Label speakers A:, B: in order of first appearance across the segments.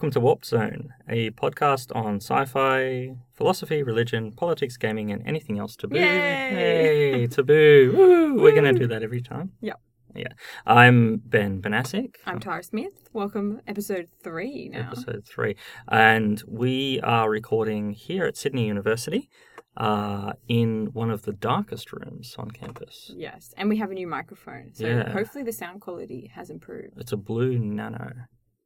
A: Welcome to Warp Zone, a podcast on sci-fi, philosophy, religion, politics, gaming, and anything else taboo.
B: Yay!
A: Hey, taboo! Woo! We're gonna do that every time.
B: Yep.
A: Yeah. I'm Ben Benasic.
B: I'm Tara Smith. Welcome, episode three now.
A: episode three, and we are recording here at Sydney University, uh, in one of the darkest rooms on campus.
B: Yes, and we have a new microphone, so
A: Yeah.
B: hopefully the sound quality has improved.
A: It's a blue nano,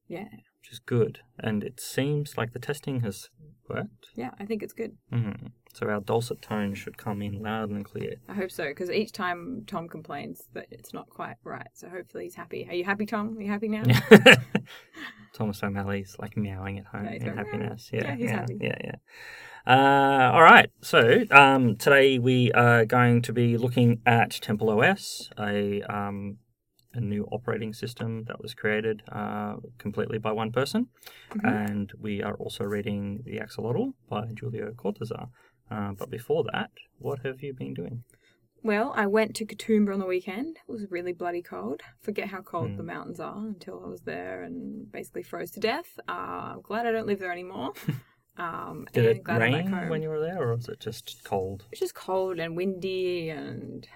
B: Yeah,
A: which is good, and it seems like the testing has worked.
B: yeah, I think it's good.
A: hmm So our dulcet tones should come in loud and clear.
B: I hope so, because each time Tom complains that it's not quite right, so hopefully he's happy. Are you happy, Tom? Are you happy now?
A: Thomas O'Malley's like meowing at home
B: Yeah,
A: in happiness. Yeah,
B: Yeah, he's
A: yeah,
B: happy.
A: yeah, yeah. Uh, all right. So um, today we are going to be looking at Temple OS, a um, a new operating system that was created uh, completely by one person,
B: Mhm.
A: and we are also reading the Axolotl by Julio Cortazar. Uh, but before that, what have you been doing?
B: Well, I went to Katoomba on the weekend. It was really bloody cold. Forget how cold
A: Hmm.
B: the mountains are until I was there and basically froze to death. Uh, I'm glad I don't live there anymore. Um,
A: Did it rain when you were there, or was it just cold?
B: It's just cold and windy and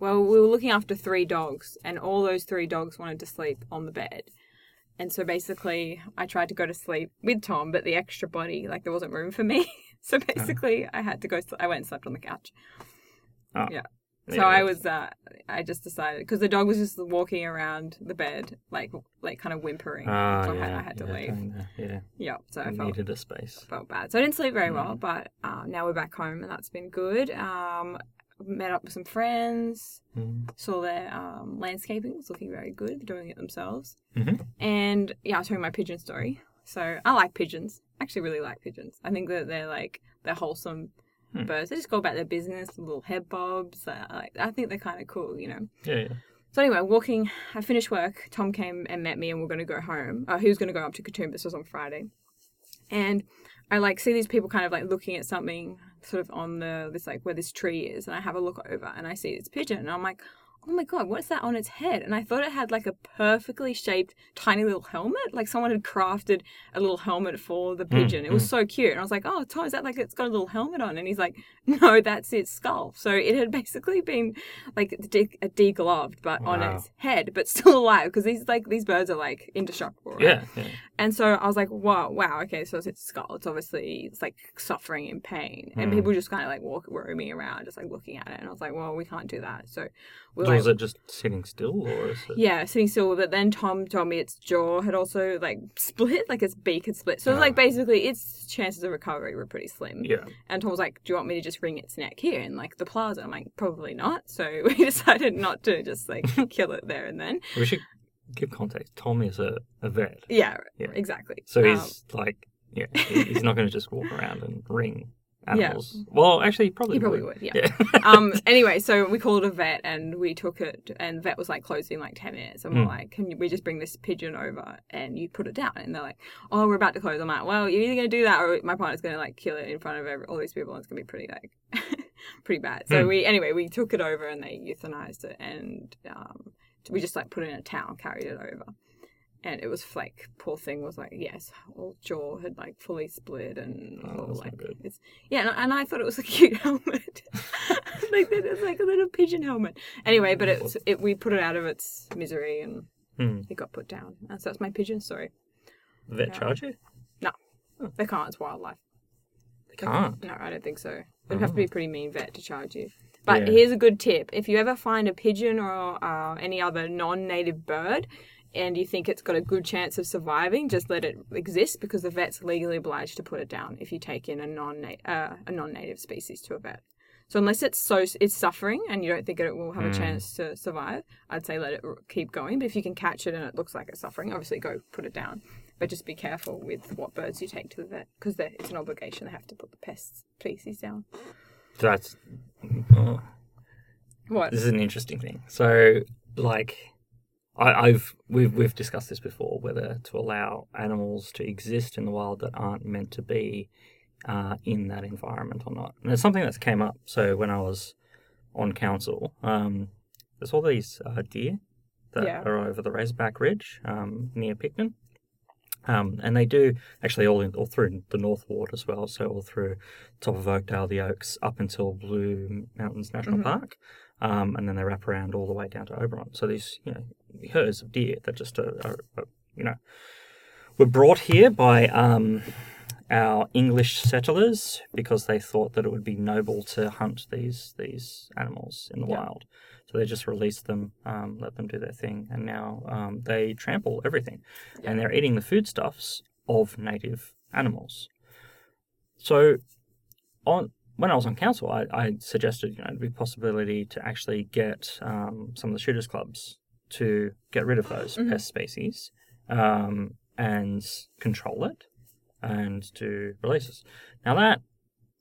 B: well, we were looking after three dogs and all those three dogs wanted to sleep on the bed. And so basically I tried to go to sleep with Tom, but the extra body, like there wasn't room for me. so basically I had to go I went and slept on the couch.
A: Oh.
B: Yeah. So
A: Yeah,
B: I was uh I just decided because the dog was just walking around the bed like like kind of whimpering.
A: Ah,
B: so I,
A: yeah,
B: had, I had to
A: yeah,
B: leave.
A: Yeah,
B: Yeah, so I
A: I
B: felt
A: needed a space.
B: felt bad. So I didn't sleep very
A: Mm.
B: well, but uh, now we're back home and that's been good. Um, met up with some friends,
A: Mm.
B: saw their um, landscaping was looking very good. They're doing it themselves.
A: Mhm.
B: And yeah, I was telling my pigeon story. So I like pigeons. I actually really like pigeons. I think that they're like they're wholesome
A: Hmm.
B: birds. They just go about their business, little head bobs. Uh, like I think they're kind of cool, you know.
A: Yeah, yeah.
B: So anyway, walking, I finished work. Tom came and met me, and we're going to go home. Uh, he was going to go up to Katoomba. This was on Friday, and I like see these people kind of like looking at something sort of on the this like where this tree is, and I have a look over and I see this pigeon, and I'm like, oh my god, what's that on its head? And I thought it had like a perfectly shaped tiny little helmet, like someone had crafted a little helmet for the pigeon. it was so cute, and I was like, oh Tom, is that like it's got a little helmet on? And he's like, no, that's its skull. So it had basically been like de- degloved, but on its head, but still alive because these like these birds are like indestructible. Right?
A: Yeah, yeah.
B: And so I was like, wow, wow, okay, so it's its skull. It's obviously it's like suffering in pain, and
A: Hmm.
B: people just kind of like walk roaming around, just like looking at it. And I was like, well, we can't do that. So
A: So
B: like,
A: was it just sitting still, or is it?
B: yeah, sitting still. But then Tom told me its jaw had also like split, like its beak had split. So was like
A: Ah.
B: basically its chances of recovery were pretty slim.
A: Yeah.
B: And Tom was like, "Do you want me to just wring its neck here in like the plaza?" I'm like, "Probably not." So we decided not to just like kill it there and then.
A: We should give context. Tom is a, a vet,
B: Yeah,
A: Yeah.
B: exactly.
A: so
B: Um,
A: he's like, yeah, he's not going to just walk around and ring
B: Yeah.
A: Well, actually, he probably
B: he probably
A: would.
B: would. Yeah.
A: Yeah.
B: um. Anyway, so we called a vet and we took it, and the vet was like closing in like ten minutes, and we're
A: Hmm.
B: like, "Can you, we just bring this pigeon over and you put it down?" And they're like, "Oh, we're about to close." I'm like, "Well, you're either gonna do that or my partner's gonna like kill it in front of every, all these people, and it's gonna be pretty like." pretty bad so
A: Hmm.
B: we anyway we took it over and they euthanized it and um, we just like put it in a towel carried it over and it was like poor thing was like yes all jaw had like fully split and
A: Oh,
B: all, like it's yeah and, and I thought it was a cute helmet like that it's like a little pigeon helmet anyway but it's it we put it out of its misery and
A: Hmm.
B: it got put down and so that's my pigeon story Yeah.
A: charge you? No.
B: They can't it's wildlife
A: They can't.
B: No, I don't think so. It'd have to be a pretty mean vet to charge you. But
A: Yeah.
B: here's a good tip: if you ever find a pigeon or uh, any other non-native bird, and you think it's got a good chance of surviving, just let it exist because the vet's legally obliged to put it down if you take in a non uh, a non-native species to a vet. So unless it's so it's suffering and you don't think it will have a
A: Hmm.
B: chance to survive, I'd say let it keep going. But if you can catch it and it looks like it's suffering, obviously go put it down. But just be careful with what birds you take to the vet because it's an obligation. They have to put the pest species down.
A: So that's. oh,
B: What?
A: this is an interesting thing. So, like, I, I've we've we've discussed this before whether to allow animals to exist in the wild that aren't meant to be uh, in that environment or not. And it's something that's came up. So when I was on council, um, there's all these uh, deer that
B: Yeah.
A: are over the Razorback Ridge um, near Picton. Um, and they do actually all in, all through the North Ward as well, so all through top of Oakdale, the Oaks, up until Blue Mountains National
B: Mhm.
A: Park, um, and then they wrap around all the way down to Oberon. So these you know herds of deer that just are, are, are you know were brought here by um, our English settlers because they thought that it would be noble to hunt these these animals in the
B: Yeah.
A: wild. So they just released them, um, let them do their thing, and now um, they trample everything, and they're eating the foodstuffs of native animals. So, on when I was on council, I, I suggested you know the possibility to actually get um, some of the shooters clubs to get rid of those
B: Mhm.
A: pest species um, and control it and do releases. Now that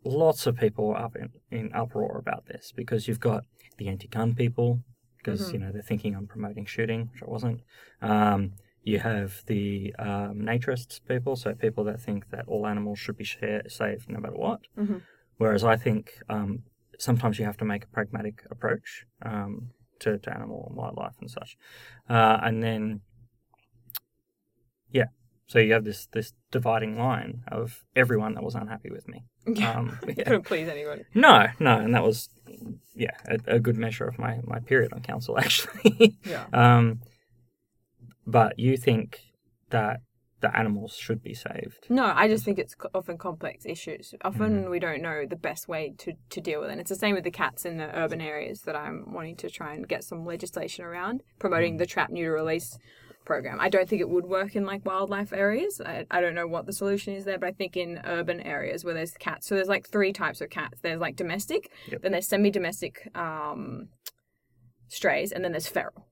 A: lots of people are up in, in uproar about this because you've got the anti-gun people because
B: Mhm.
A: you know they're thinking I'm promoting shooting, which I wasn't. Um, you have the um, naturists people, so people that think that all animals should be share, saved no matter what.
B: Mhm.
A: Whereas I think um, sometimes you have to make a pragmatic approach um, to, to animal and wildlife and such. Uh, and then, yeah, so you have this this dividing line of everyone that was unhappy with me.
B: Yeah.
A: Um, yeah.
B: Couldn't please anyone.
A: No, no, and that was, yeah, a, a good measure of my, my period on council, actually.
B: Yeah.
A: um, but you think that the animals should be saved.
B: No, I just think it's often complex issues. Often
A: Mm.
B: we don't know the best way to, to deal with it. And it's the same with the cats in the urban areas that I'm wanting to try and get some legislation around promoting
A: Mm.
B: the trap neuter release program. I don't think it would work in like wildlife areas. I, I don't know what the solution is there, but I think in urban areas where there's cats, so there's like three types of cats. There's like domestic,
A: Yep.
B: then there's semi-domestic um, strays, and then there's feral.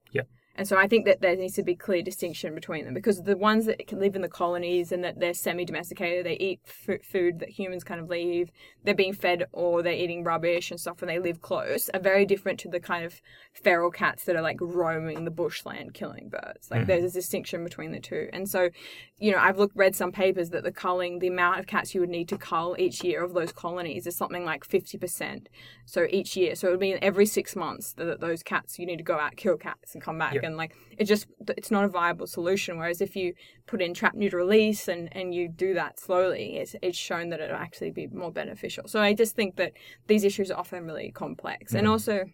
B: And so I think that there needs to be clear distinction between them because the ones that can live in the colonies and that they're semi-domesticated, they eat f- food that humans kind of leave, they're being fed or they're eating rubbish and stuff and they live close, are very different to the kind of feral cats that are like roaming the bushland killing birds. Like
A: Mhm.
B: there's a distinction between the two. And so, you know, I've looked read some papers that the culling, the amount of cats you would need to cull each year of those colonies is something like 50%. So each year, so it would mean every six months that those cats, you need to go out, kill cats and come back.
A: Yep.
B: And like, it just, it's not a viable solution. Whereas if you put in trap neuter release and, and you do that slowly, it's, it's shown that it'll actually be more beneficial. So I just think that these issues are often really complex. And
A: Mhm.
B: also,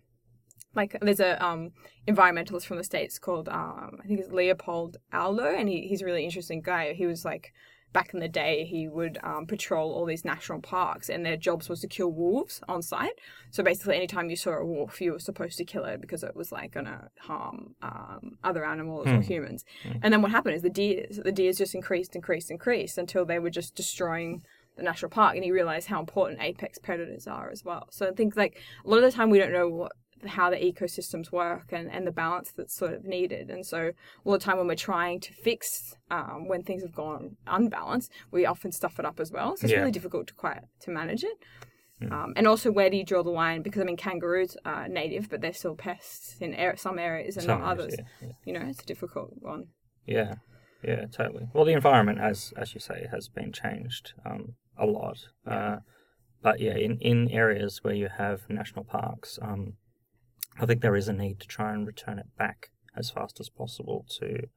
B: like there's a um, environmentalist from the states called um, I think it's Leopold Aldo, and he, he's a really interesting guy. He was like back in the day he would um, patrol all these national parks, and their jobs was to kill wolves on site. So basically, anytime you saw a wolf, you were supposed to kill it because it was like gonna harm um, other animals or
A: Hmm.
B: humans.
A: Hmm.
B: And then what happened is the deers, the deers just increased, increased, increased until they were just destroying the national park and he realized how important apex predators are as well so i think like a lot of the time we don't know what how the ecosystems work and, and the balance that's sort of needed and so all the time when we're trying to fix um, when things have gone unbalanced we often stuff it up as well so it's
A: Yeah.
B: really difficult to quite to manage it
A: Mm.
B: um, and also where do you draw the line because i mean kangaroos are native but they're still pests in air, some areas and
A: Some
B: not
A: areas,
B: others
A: yeah,
B: you know it's a difficult one
A: yeah, yeah, yeah, totally. Well, the environment, as as you say, has been changed um, a lot. Uh, but yeah, in, in areas where you have national parks, um, I think there is a need to try and return it back as fast as possible to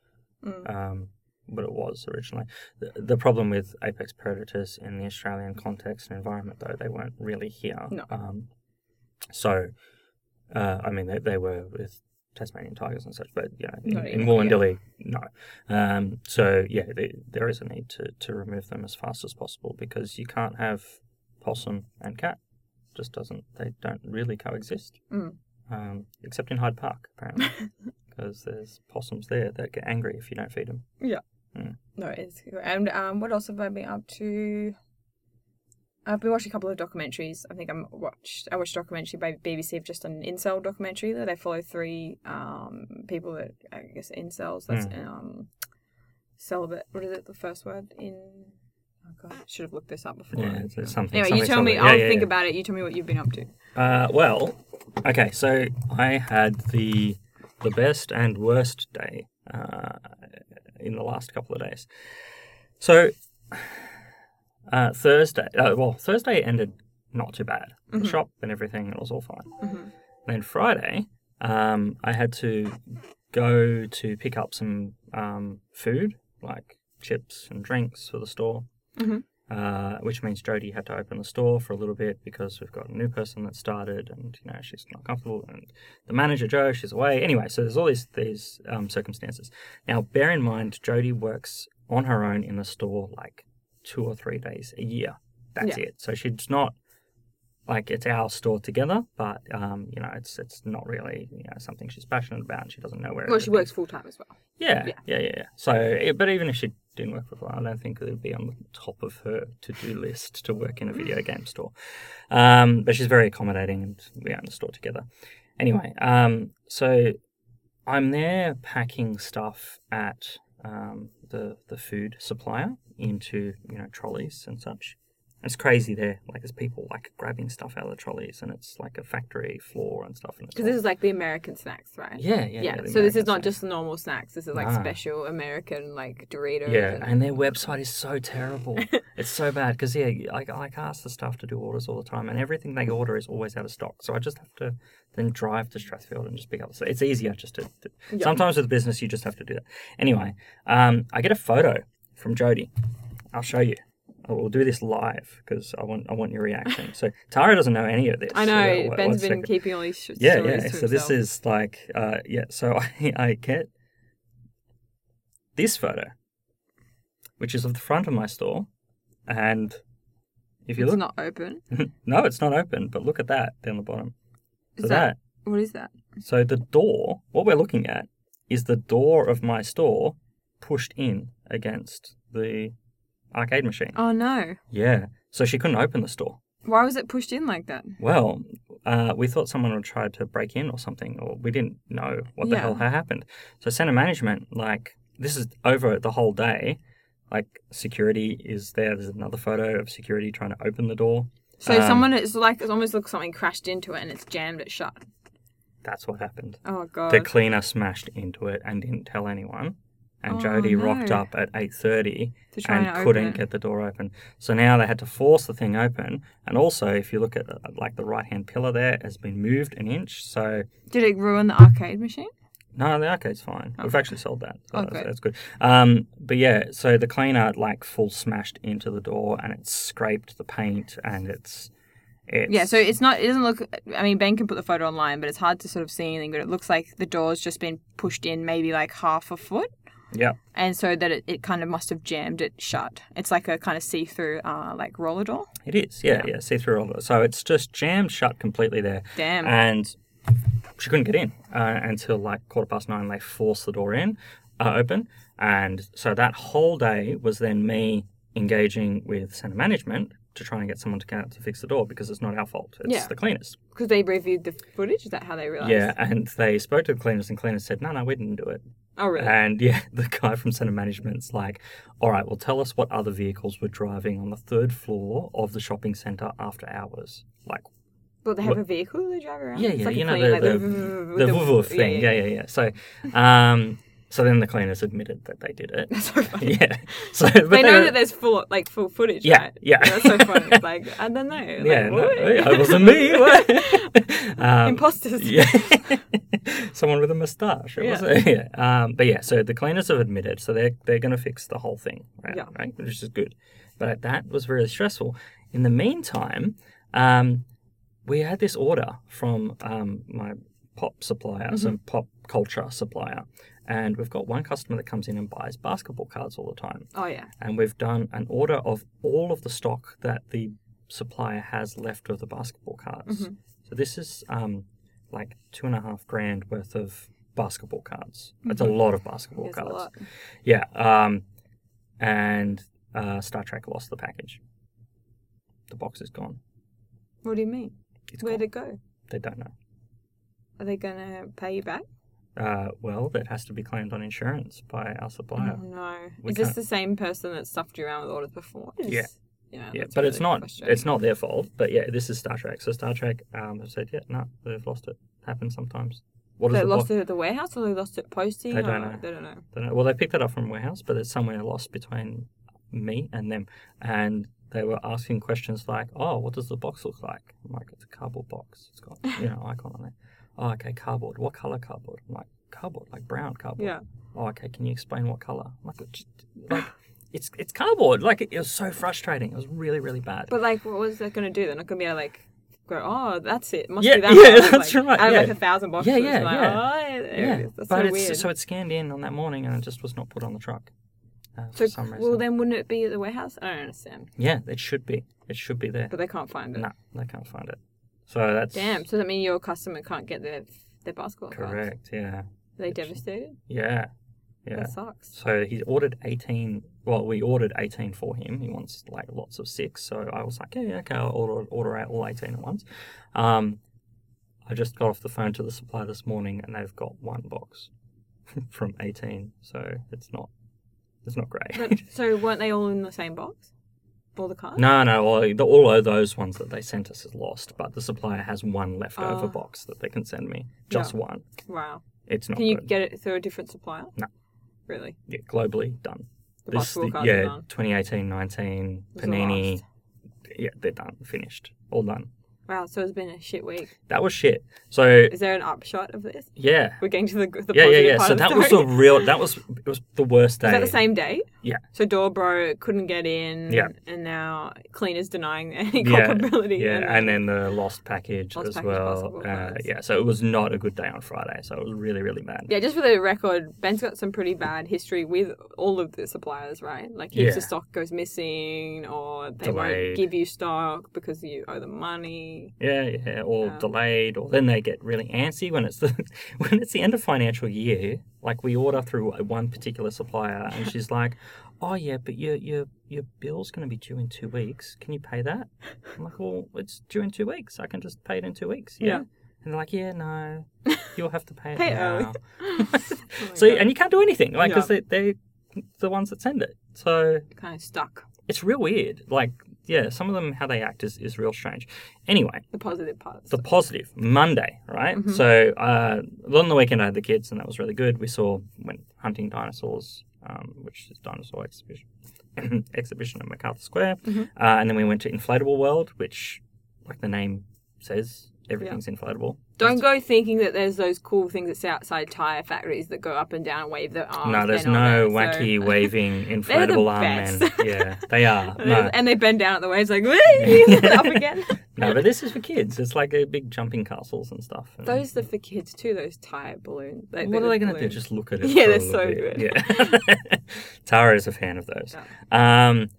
B: Mm.
A: um, what it was originally. The, the problem with apex predators in the Australian context and environment, though, they weren't really here.
B: No.
A: Um, so, uh, I mean, they, they were with Tasmanian tigers and such, but you know, in, in Wollondilly, no. Um, so yeah, they, there is a need to, to remove them as fast as possible because you can't have possum and cat. Just doesn't. They don't really coexist.
B: Mm.
A: Um, except in Hyde Park, apparently, because there's possums there that get angry if you don't feed them. Yeah.
B: No, it's and um, what else have I been up to? I've been watching a couple of documentaries. I think I'm watched. I watched a documentary by BBC of just an incel documentary. That they follow three um people that I guess incels. That's um celibate. What is it? The first word in. Oh god, I should have looked this up before.
A: Yeah, it's, it's something.
B: Anyway, you
A: something
B: tell me.
A: similar.
B: I'll
A: Yeah, yeah,
B: think
A: yeah.
B: about it. You tell me what you've been up to.
A: Uh, well, okay, so I had the the best and worst day uh, in the last couple of days. So uh, Thursday, uh, well, Thursday ended not too bad. The
B: Mhm.
A: shop and everything, it was all fine.
B: Mhm.
A: Then Friday, um, I had to go to pick up some um, food, like chips and drinks for the store.
B: Mhm.
A: Uh, which means Jodie had to open the store for a little bit because we've got a new person that started, and you know she's not comfortable, and the manager Joe she's away. Anyway, so there's all these these um, circumstances. Now, bear in mind, Jodie works on her own in the store like two or three days a year. That's it. So she's not like it's our store together, but um, you know, it's it's not really you know something she's passionate about, and she doesn't know where.
B: Well, she works full time as well.
A: Yeah,
B: Yeah.
A: yeah, yeah, yeah. So, it, but even if she didn't work for I don't think it would be on the top of her to-do list to work in a video game store. Um, but she's very accommodating, and we own the store together. Anyway, um, so I'm there packing stuff at um, the the food supplier into you know trolleys and such. It's crazy there. Like there's people like grabbing stuff out of the trolleys, and it's like a factory floor and stuff.
B: Because this is like the American snacks, right?
A: yeah, yeah,
B: Yeah.
A: the
B: so this is not
A: snacks.
B: just normal snacks. This is like special American like Doritos.
A: Yeah,
B: and-
A: and their website is so terrible. it's so bad because yeah, I I ask the staff to do orders all the time, and everything they order is always out of stock. So I just have to then drive to Strathfield and just pick up. So it's easier just to. to
B: Yeah.
A: Sometimes with business, you just have to do that. Anyway, um, I get a photo from Jody. I'll show you. I will do this live because I want I want your reaction. So Tara doesn't know any of this.
B: I know
A: one-
B: Ben's been
A: second.
B: keeping all these sh-
A: Yeah,
B: stories
A: yeah.
B: to
A: So this is like, uh, yeah. So I, I get this photo, which is of the front of my store, and if you
B: it's
A: look,
B: not open.
A: no, it's not open. But look at that down the bottom. So
B: Is
A: that,
B: that what is that?
A: so the door, what we're looking at, is the door of my store pushed in against the arcade machine.
B: Oh no!
A: Yeah. So she couldn't open the store.
B: Why was it pushed in like that?
A: Well, uh, we thought someone would try to break in or something, or we didn't know what the
B: Yeah.
A: hell had happened. So center management, like this is over the whole day. Like security is there. There's another photo of security trying to open the door.
B: So
A: Um,
B: someone it's like it almost looks something crashed into it and it's jammed it shut.
A: That's what happened.
B: Oh god.
A: The cleaner smashed into it and didn't tell anyone. And
B: Oh,
A: Jody rocked up at eight thirty
B: to try
A: and
B: and
A: couldn't get the door open. So now they had to force the thing open. And also, if you look at like the right hand pillar there, has been moved an inch. So
B: Did it ruin the arcade machine?
A: No, the arcade's fine. We've
B: Oh.
A: actually sold that. So
B: Oh,
A: that's,
B: good.
A: that's good. Um, but yeah, so the cleaner like full smashed into the door and it scraped the paint and it's it's
B: Yeah, so it's not. It doesn't look. I mean, Ben can put the photo online, but it's hard to sort of see anything. But it looks like the door's just been pushed in, maybe like half a foot,
A: yeah
B: and so that it, it kind of must have jammed it shut. It's like a kind of see-through, uh, like roller door.
A: it is yeah yeah, see through roller it. So it's just jammed shut completely there
B: Damn.
A: and she couldn't get in uh, until like quarter past nine. They forced the door in uh, open and so that whole day was then me engaging with center management to try and get someone to come out to fix the door because it's not our fault. It's
B: Yeah.
A: the cleaners.
B: Because they reviewed the footage. Is that how they realized?
A: Yeah, and they spoke to the cleaners, and cleaners said, "No, no, we didn't do it."
B: Oh really?
A: And yeah, the guy from Center Management's like, "All right, well, tell us what other vehicles were driving on the third floor of the shopping center after hours." Like,
B: Well, they have a vehicle they drive around.
A: yeah, yeah,
B: like
A: you know
B: clean, like
A: the
B: the
A: the, the woo thing. Yeah, yeah, yeah. So, um, so then the cleaners admitted that they did it.
B: That's so funny.
A: yeah. So, but
B: They know
A: were-
B: that there's full like full footage,
A: Yeah,
B: right?
A: yeah.
B: That's so funny. It's like I don't know. Like,
A: yeah, no, it wasn't me. Um,
B: Imposters.
A: Yeah. Someone with a moustache.
B: Yeah.
A: yeah. Um, but yeah, so the cleaners have admitted, so they're, they're going to fix the whole thing, right?
B: Yeah.
A: right? Which is good. But that was really stressful. In the meantime, um, we had this order from um, my pop supplier,
B: Mm-hmm.
A: some pop culture supplier. And we've got one customer that comes in and buys basketball cards all the time.
B: Oh yeah.
A: And we've done an order of all of the stock that the supplier has left of the basketball cards.
B: Mm-hmm.
A: So this is um, like two and a half grand worth of basketball cards. That's a lot of basketball
B: Mm-hmm.
A: cards. Yeah. Um, and uh, StarTrack lost the package. The box is gone.
B: What do you mean?
A: It's
B: Where'd
A: gone.
B: it go?
A: They don't know.
B: Are they gonna pay you back?
A: Uh, well, that has to be claimed on insurance by our supplier.
B: Oh, no.
A: We
B: Is this
A: can't-
B: the same person that stuffed you around with orders before? Is-
A: Yeah.
B: Yeah.
A: Yeah, but it's not it's not their fault. But yeah, this is StarTrack. So StarTrack um, have said, yeah, no, they've lost it. Happens sometimes. What is
B: They
A: the
B: lost it at the warehouse, or they lost it posting.
A: They don't know.
B: They don't know.
A: Don't know. Well, they picked it up from warehouse, but it's somewhere lost between me and them. And they were asking questions like, "Oh, what does the box look like?" I'm like, "It's a cardboard box. It's got you know icon on it." Oh, okay, cardboard. What color cardboard? I'm like, cardboard, like brown cardboard.
B: Yeah.
A: Oh, okay. Can you explain what color? I'm like, like it's it's cardboard. Like it, it was so frustrating. It was really really bad.
B: But like, what was that going to do? They're not going to be able to, like go. Oh, that's it. Must
A: Yeah,
B: be that.
A: yeah,
B: box,"
A: that's
B: like,
A: right,
B: Out of like a thousand boxes.
A: Yeah, yeah,
B: like,
A: yeah.
B: Oh,
A: yeah,
B: it is. That's
A: but
B: so
A: it's
B: weird.
A: so it scanned in on that morning and it just was not put on the truck. Uh,
B: So,
A: for some reason.
B: well, then wouldn't it be at the warehouse? I don't understand.
A: yeah, it should be. It should be there.
B: But they can't find it.
A: No, they can't find it. So that's
B: Damn. So that means your customer can't get their their basketball cards?
A: correct. Yeah,
B: Are they devastated?
A: yeah, yeah.
B: That sucks.
A: So he ordered 18. Well, we ordered 18 for him. He wants like lots of six. So I was like, yeah, yeah, okay, I'll order, order out all 18 at once. Um, I just got off the phone to the supplier this morning and they've got one box from 18. So it's not, it's not great.
B: But, so weren't they all in the same box? The cards?
A: no, no, all, the, all of those ones that they sent us is lost, but the supplier has one leftover
B: Oh. Ah.
A: box that they can send me. Just
B: Yeah.
A: one.
B: Wow.
A: It's not
B: Can you
A: good.
B: get it through a different supplier?
A: No.
B: Really?
A: yeah, globally done.
B: The
A: This-
B: basketball cards are
A: yeah,
B: done.
A: 2018, 19,
B: It was the
A: Panini.
B: last.
A: Yeah, they're done, finished, all done.
B: Wow. So it's been a shit week.
A: That was shit. So
B: Is there an upshot of this?
A: yeah,
B: We're getting to the the
A: yeah, yeah, yeah. So
B: the
A: that was the real. That was it was the worst day.
B: Is that the same day?
A: Yeah.
B: So Doorbro couldn't get in.
A: Yeah.
B: And now cleaners denying any
A: Yeah,
B: culpability.
A: Yeah,
B: and,
A: and then the lost package
B: Lost
A: as
B: package
A: well. Uh, yeah, so it was not a good day on Friday. So it was really, really bad.
B: Yeah, just for the record, Ben's got some pretty bad history with all of the suppliers, right? Like heaps
A: Yeah.
B: of stock goes missing, or they
A: Delayed.
B: won't give you stock because you owe them money.
A: Yeah, yeah, or
B: Yeah.
A: delayed, or then they get really antsy when it's the when it's the end of financial year. Like we order through one particular supplier, and she's like, "Oh yeah, but your your your bill's going to be due in two weeks. Can you pay that?" I'm like, "Well, it's due in two weeks. I can just pay it in two weeks." Yeah.
B: Yeah.
A: And they're like, "Yeah, no, you'll have to pay it
B: Pay
A: now."
B: Oh
A: so
B: God.
A: and you can't do anything, like, because
B: Yeah.
A: they they the ones that send it. So
B: kind of stuck.
A: it's real weird. Like, yeah, some of them how they act is, is real strange. Anyway,
B: The positive parts.
A: the positive Monday, right?
B: Mhm.
A: So uh, on the weekend I had the kids, and that was really good. We saw went hunting dinosaurs, um, which is dinosaur exhibition exhibition at Macarthur Square,
B: Mhm.
A: uh, and then we went to Inflatable World, which, like the name says, everything's inflatable.
B: Don't go thinking that there's those cool things that sit outside tire factories that go up and down and wave their arms.
A: no, there's no
B: there, so-
A: wacky waving
B: They're the
A: inflatable arm men. Yeah, they are.
B: And,
A: No,
B: they, and they bend down at the waves like, up again.
A: no, but this is for kids. It's like a big jumping castles and stuff. And-
B: Those are for kids too. Those tire balloons. Like,
A: what
B: they're
A: they going to do? Just look at it?
B: Yeah, they're so
A: bit?
B: good.
A: Yeah. Tara is a fan of those. Um,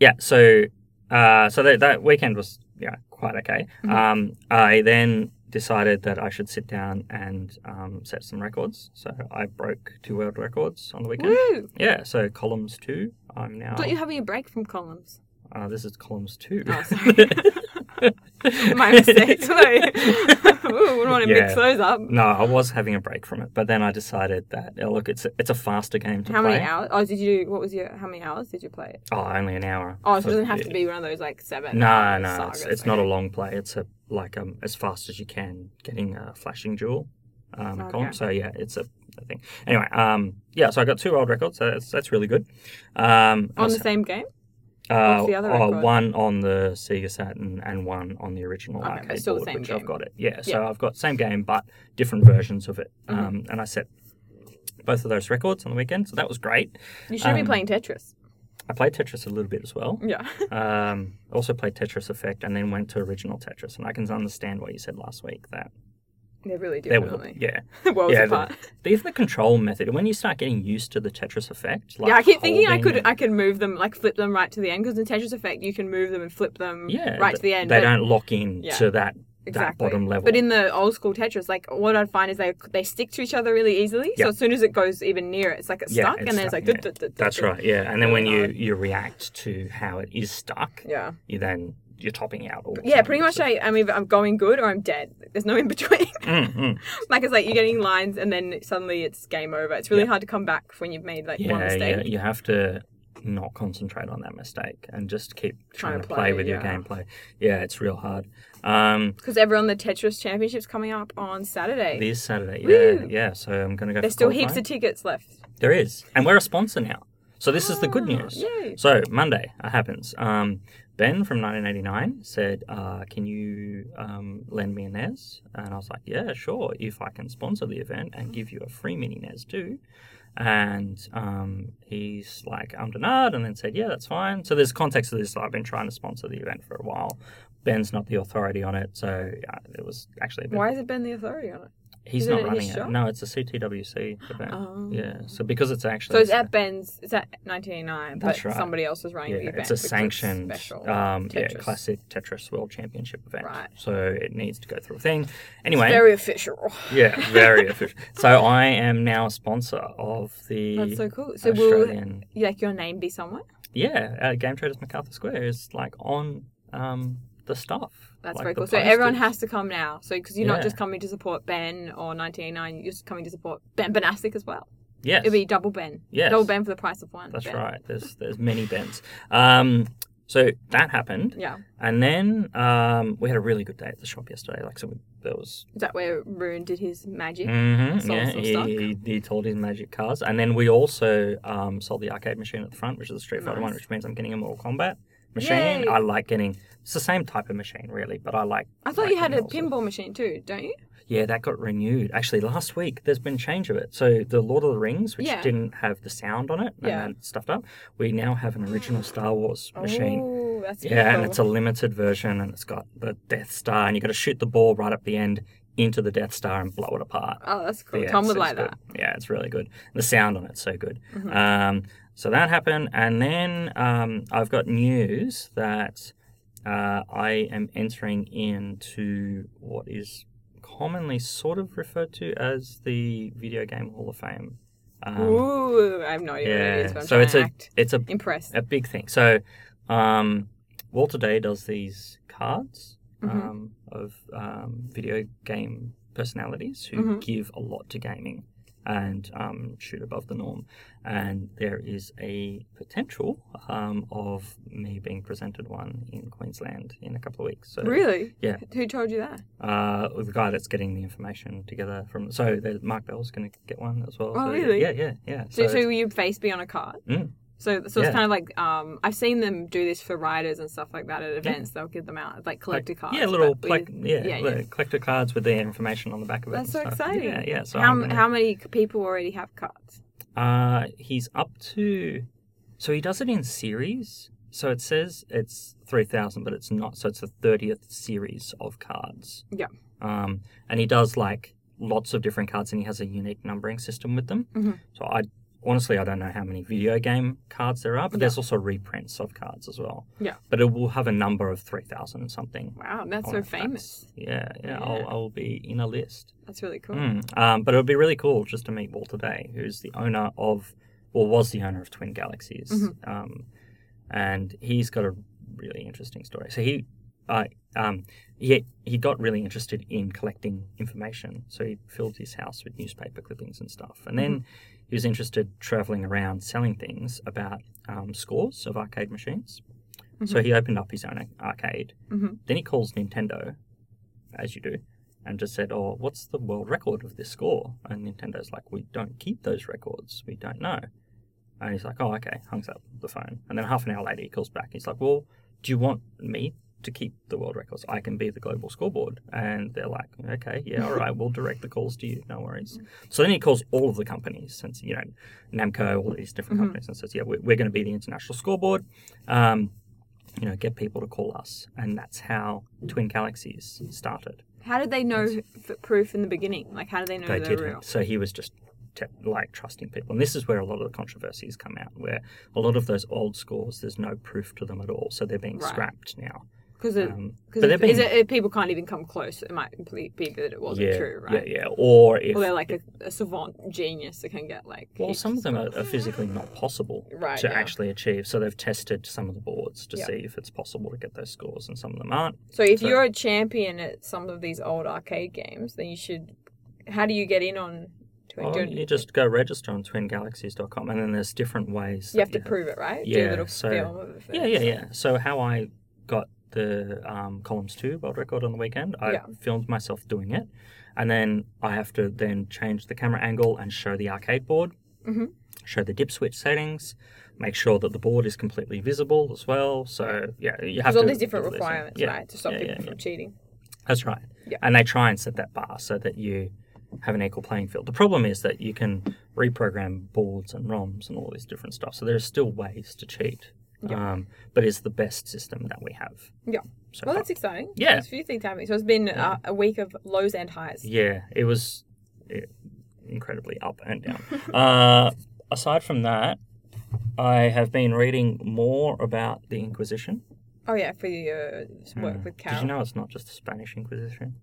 A: yeah. So, uh, so that, that weekend was yeah quite okay.
B: Mhm.
A: Um, I then decided that I should sit down and um, set some records. So I broke two world records on the weekend.
B: Woo!
A: Yeah. So columns two. I'm now.
B: Thought you having a break from columns.
A: Uh, this is columns two.
B: Oh, sorry. My mistake. Sorry. Ooh, wouldn't want to mix those up.
A: No, I was having a break from it, but then I decided that oh, look, it's a, it's a faster game to
B: How
A: play.
B: many hours? Oh, did you? What was your? How many hours did you play it?
A: Oh, only an hour.
B: Oh, so it doesn't have to be one of those like seven.
A: No,
B: hour
A: no, it's,
B: sagas,
A: it's not a
B: okay.
A: long play. It's a like um as fast as you can getting a flashing jewel. Um,
B: Okay.
A: column. So yeah, it's a, a thing. Anyway, um, yeah, so I got two world records. So that's that's really good. Um, I
B: on the same game.
A: Uh,
B: what's the other
A: oh, one on the Sega Saturn and one on the original
B: Okay,
A: arcade
B: still the
A: board, which I've got it. Yeah, so
B: Yeah.
A: I've got same game but different versions of it.
B: Mhm.
A: Um, and I set both of those records on the weekend, so that was great.
B: You should be
A: Um,
B: playing Tetris.
A: I played Tetris a little bit as well.
B: Yeah.
A: Um, also played Tetris Effect and then went to original Tetris. And I can understand what you said last week that
B: They're really
A: there will,
B: different.
A: yeah,
B: Worlds
A: yeah.
B: apart.
A: The, the, the control method. When you start getting used to the Tetris Effect, like
B: yeah, I keep thinking I could
A: it-
B: I could move them like flip them right to the end because the Tetris Effect you can move them and flip them
A: yeah,
B: right to the end.
A: They don't lock in
B: Yeah.
A: to that
B: exactly.
A: bottom level.
B: But in the old school Tetris, like what I'd find is they they stick to each other really easily.
A: Yeah.
B: So as soon as it goes even near it, it's like it's
A: Yeah,
B: stuck,
A: it's
B: and then it's like
A: yeah. That's right, yeah. And then when you you react to how it is stuck,
B: Yeah.
A: you then you're topping out all. the
B: Yeah, pretty much. I, I'm either I'm going good or I'm dead. There's no in between.
A: Mm, mm.
B: like it's like you're getting lines and then suddenly it's game over. It's really
A: Yeah.
B: hard to come back when you've made like one
A: Yeah,
B: mistake.
A: yeah. You have to not concentrate on that mistake and just keep trying,
B: Trying
A: to play,
B: play,
A: with your gameplay. Yeah, it's real hard. Um,
B: Because everyone, the Tetris Championships coming up on Saturday.
A: this Saturday, yeah,
B: Woo!
A: yeah. So I'm gonna go.
B: There's still heaps of tickets left.
A: There is, and we're a sponsor now. So this is the good
B: Ah,
A: news.
B: Yay.
A: So Monday it happens. Um, ben from 1989 said, uh, "Can you um, lend me a NES?" And I was like, "Yeah, sure. If I can sponsor the event and give you a free mini NES too." And um, he's like, "I'm denied," and then said, "Yeah, that's fine." So there's context to this. I've been trying to sponsor the event for a while. Ben's not the authority on it, so it was actually a bit
B: Why has it been the authority on it?
A: He's
B: Is it
A: not
B: at
A: running
B: his
A: it.
B: shop?
A: No, it's a CTWC event.
B: Oh.
A: Yeah, so because it's actually
B: So it's at Ben's. It's at 1989, but
A: That's right.
B: somebody else is running
A: yeah,
B: the event.
A: it's a
B: because
A: sanctioned
B: special.
A: um, yeah,
B: Tetris.
A: classic Tetris World Championship event.
B: Right.
A: So it needs to go through a thing. Anyway,
B: Very official.
A: yeah, very official. So I am now a sponsor of the
B: That's so cool. So will
A: Australian.
B: like your name be somewhere?
A: Yeah, uh, Game Traders Macarthur Square is like on um, the stuff.
B: That's
A: like
B: very
A: the
B: cool. So everyone has to come now. So because you're not just coming to support Ben or 1989, you're just coming to support Ben Benastic as well.
A: Yes.
B: It'll be double Ben.
A: Yes.
B: Double Ben for the price of one.
A: That's
B: Ben.
A: right. There's there's many Bens. Um, so that happened,
B: Yeah.
A: and then um, we had a really good day at the shop yesterday. Like so, there was
B: Is that where Rune did his magic?
A: Mhm,
B: Sold
A: yeah, he, he, he told his magic cards, and then we also um, sold the arcade machine at the front, which is a Street Fighter one, which means I'm getting a Mortal Kombat machine.
B: Yay.
A: I like getting it's the same type of machine, really, but I like.
B: I thought
A: like
B: you had a pinball machine too, don't you?
A: Yeah, that got renewed. Actually, last week there's been change of it. So the Lord of the Rings, which
B: Yeah.
A: didn't have the sound on it and
B: Yeah.
A: stuffed up, we now have an original Star Wars machine.
B: Oh, that's
A: Yeah, and it's a limited version, and it's got the Death Star, and you got to shoot the ball right up the end into the Death Star and blow it apart.
B: Oh, that's cool.
A: Yeah,
B: Tom would like that. Mm-hmm.
A: Yeah, it's really good. The sound on it's so good. Um, so that happened, and then um, I've got news that uh, I am entering into what is commonly sort of referred to as the Video Game Hall of Fame. Um,
B: Ooh, I have no idea what it
A: yeah,
B: but I'm
A: so it's a it's a
B: impressed.
A: a big thing. So, um, Walter Day does these cards
B: Mhm.
A: um, of um, video game personalities who
B: Mhm.
A: give a lot to gaming and um, shoot above the norm. And there is a potential um, of me being presented one in Queensland in a couple of weeks. So,
B: Really?
A: Yeah.
B: Who told you that?
A: uh, the guy that's getting the information together from so Mark Bell's going to get one as well.
B: Oh,
A: so,
B: really?
A: Yeah, yeah, yeah.
B: So, so,
A: it's-
B: will your face be on a card?
A: Mm.
B: So, so
A: Yeah.
B: it's kind of like um, I've seen them do this for riders and stuff like that at events. They'll give them out like collector cards.
A: Yeah, little plec-
B: with-
A: yeah,
B: yeah,
A: little
B: yeah.
A: collector cards with their information on the back of it.
B: That's so
A: stuff.
B: exciting.
A: Yeah, yeah. So
B: how
A: gonna-
B: how many people already have cards?
A: uh, he's up to. So he does it in series. So it says it's three thousand, but it's not. So it's the thirtieth series of cards.
B: Yeah.
A: Um, and he does like lots of different cards, and he has a unique numbering system with them.
B: Mhm.
A: So I honestly I don't know how many video game cards there are, but there's also reprints of cards as well.
B: Yeah.
A: But it will have a number of three thousand and something.
B: Wow, that's so famous.
A: Yeah, yeah,
B: Yeah.
A: I'll, I'll be in a list.
B: That's really cool.
A: Mm. Um, but it would be really cool just to meet Walter Day, who's the owner of, or was the owner of Twin Galaxies.
B: Mhm.
A: Um, and he's got a really interesting story. So he, uh, um, he, he got really interested in collecting information. So he filled his house with newspaper clippings and stuff. And then he was interested traveling around selling things about um, scores of arcade machines. So he opened up his own arcade.
B: Mhm.
A: Then he calls Nintendo, as you do, and just said, "Oh, what's the world record of this score?" And Nintendo's like, "We don't keep those records. We don't know." And he's like, "Oh, okay." Hangs up the phone, and then half an hour later, he calls back. He's like, "Well, do you want me to keep the world records? I can be the global scoreboard." And they're like, "Okay, yeah, all right. We'll direct the calls to you. No worries." So then he calls all of the companies, since you know Namco, all these different
B: Mhm.
A: companies, and says, "Yeah, we're, we're going to be the international scoreboard." Um, you know, get people to call us, and that's how Twin Galaxies started.
B: How did they know proof in the beginning? Like, how did they know
A: they didn't.
B: real?
A: So he was just te- like trusting people, and this is where a lot of the controversies come out. Where a lot of those old scores, there's no proof to them at all, so they're being
B: Right.
A: scrapped now.
B: Because
A: Um,
B: cause if,
A: being
B: it, if people can't even come close, it might be be that it wasn't
A: yeah,
B: true, right?
A: yeah, yeah. Or if
B: Or they're like a, a savant genius that can get like.
A: well, some of them are, are physically not possible
B: Right,
A: to
B: yeah.
A: actually achieve. So they've tested some of the boards to
B: Yeah.
A: see if it's possible to get those scores, and some of them aren't.
B: So if
A: So-
B: you're a champion at some of these old arcade games, then you should. How do you get in on? Twin?
A: Oh, you just go register on twingalaxies.com, and then there's different ways.
B: you have to prove it, right? do
A: Yeah,
B: a little
A: so-
B: film of it.
A: Yeah, yeah, yeah. So how I got the um, columns two world record on the weekend, I
B: Yeah.
A: filmed myself doing it, and then I have to then change the camera angle and show the arcade board,
B: Mhm.
A: show the dip switch settings, make sure that the board is completely visible as well. So yeah, you have
B: There's all these different requirements,
A: Yeah.
B: right, to stop
A: Yeah,
B: people from cheating.
A: That's right.
B: Yeah.
A: And they try and set that bar so that you have an equal playing field. The problem is that you can reprogram boards and ROMs and all this different stuff. So there are still ways to cheat.
B: Yeah.
A: Um, but it's the best system that we have.
B: Yeah.
A: So
B: Well,
A: far.
B: that's exciting.
A: Yeah.
B: There's a few things happening. So it's been uh, a week of lows and highs.
A: Yeah, it was eh, incredibly up and down. uh, aside from that, I have been reading more about the Inquisition.
B: Oh yeah, for your work
A: Mm.
B: with
A: Did you know it's not just the Spanish Inquisition?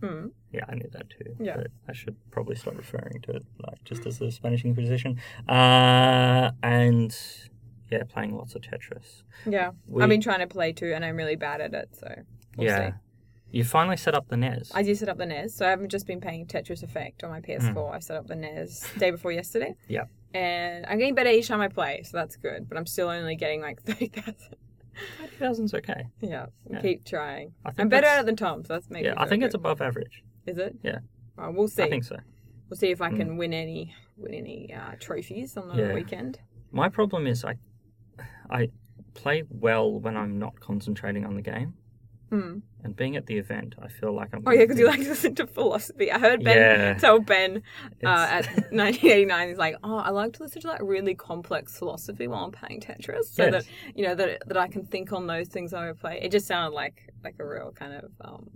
B: Mm.
A: Yeah, I knew that too.
B: Yeah.
A: I should probably start referring to it like just as the Spanish Inquisition. Uh, and yeah, playing lots of Tetris.
B: Yeah,
A: We-
B: I've been trying to play too, and I'm really bad at it. So we'll
A: yeah.
B: see.
A: You finally set up the NES.
B: I did set up the NES, so I haven't just been playing Tetris Effect on my PS4. I set up the NES day before yesterday.
A: Hmm. Yeah.
B: And I'm getting better each time I play, so that's good. But I'm still only getting like thirty thousand.
A: 30,000's okay.
B: Yeah,
A: Yeah.
B: keep trying.
A: I think
B: I'm better at it than Tom, so that's making.
A: Yeah, I think it's above average.
B: Is it?
A: Yeah.
B: Well, we'll see.
A: I think so.
B: We'll see if I
A: Mm.
B: can win any win any uh, trophies on the
A: Yeah.
B: weekend.
A: My problem is I, I play well when I'm not concentrating on the game.
B: Mm.
A: And being at the event, I feel like I'm.
B: Oh yeah, because you like to listen to philosophy. I heard Ben
A: Yeah.
B: tell Ben uh, at 1989, he's like, "Oh, I like to listen to like really complex philosophy while I'm playing Tetris, so
A: Yes.
B: that you know that that I can think on those things I would play." It just sounded like like a real kind of um,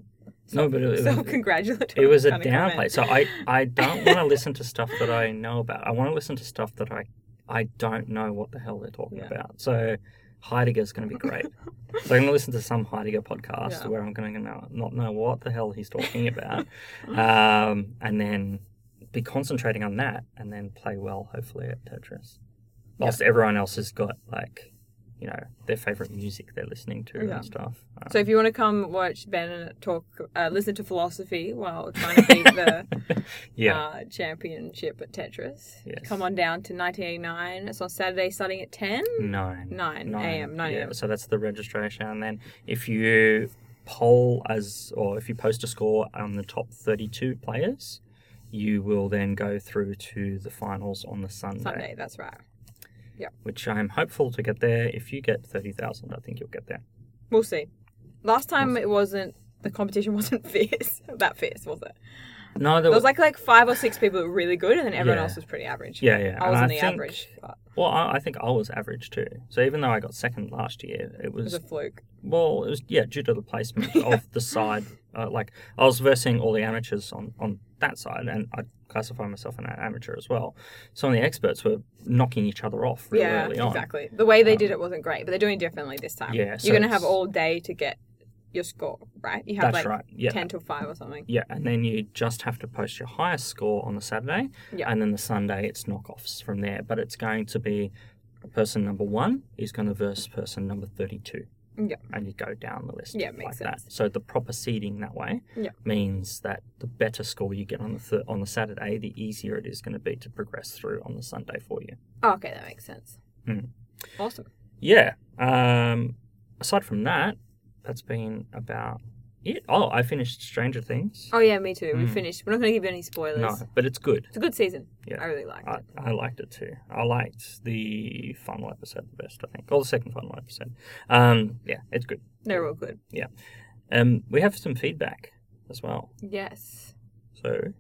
A: No, but it was-
B: self-congratulatory.
A: It was a downplay. So I, I don't want to listen to stuff that I know about. I want to listen to stuff that I, I don't know what the hell they're talking
B: Yeah.
A: about. So Heidegger's going to be great. so I'm going to listen to some Heidegger podcast
B: Yeah.
A: where I'm going to not know what the hell he's talking about, um, and then be concentrating on that, and then play well, hopefully at Tetris. Whilst everyone else has got like, you know, their favorite music they're listening to
B: Yeah.
A: and stuff. Um,
B: So if you want to come watch Ben talk, uh, listen to philosophy while trying to beat the
A: yeah.
B: uh, championship at Tetris,
A: Yes.
B: come on down to 1989. It's on Saturday, starting at 10.
A: Nine.
B: 9 a.m. 9
A: yeah, so that's the registration. And then if you poll as, or if you post a score on the top 32 players, you will then go through to the finals on the Sunday,
B: Sunday. That's right.
A: Which I'm hopeful to get there. If you get 30,000, I think you'll get there.
B: We'll see. Last time it wasn't the competition wasn't fierce. that fierce was it?
A: No, there
B: There
A: was,
B: was like like five or six people were really good, and then everyone
A: Yeah.
B: else was pretty average.
A: yeah, yeah.
B: I was in the
A: think-
B: average. But
A: Well, I, I think I was average too. So even though I got second last year, it
B: it was
A: was,
B: a fluke.
A: well, it was, yeah, due to the placement of the side. Uh, like, I was versing all the amateurs on, on that side, and I classify myself an amateur as well. Some of the experts were knocking each other off really
B: yeah,
A: early on.
B: exactly. The way they um, did it wasn't great, but they're doing it differently this time.
A: Yeah, so
B: you're gonna have all day to get your score right. You have
A: That's
B: like
A: right. Yeah.
B: ten till five or something.
A: Yeah, and then you just have to post your highest score on the Saturday,
B: Yeah.
A: and then the Sunday it's knockoffs from there. But it's going to be person number one is going to verse person number thirty-two.
B: Yeah.
A: and you go down the list.
B: Yeah,
A: like
B: makes
A: that.
B: sense.
A: So the proper seeding that way
B: Yeah.
A: means that the better score you get on the th- on the Saturday, the easier it is going to be to progress through on the Sunday for you.
B: Oh, okay, that makes sense.
A: Mm.
B: Awesome.
A: Yeah. Um, aside from that, that's been about it. Oh, I finished Stranger Things.
B: Oh yeah, me too. We
A: Mm.
B: finished. We're not gonna give you any spoilers.
A: no, but it's good.
B: It's a good season.
A: Yeah.
B: I really liked
A: I,
B: it.
A: I liked it too. I liked the final episode the best, I think, or the second final episode. Um, yeah, it's good.
B: They're all good. Yeah.
A: Um, we have some feedback as well.
B: Yes.
A: So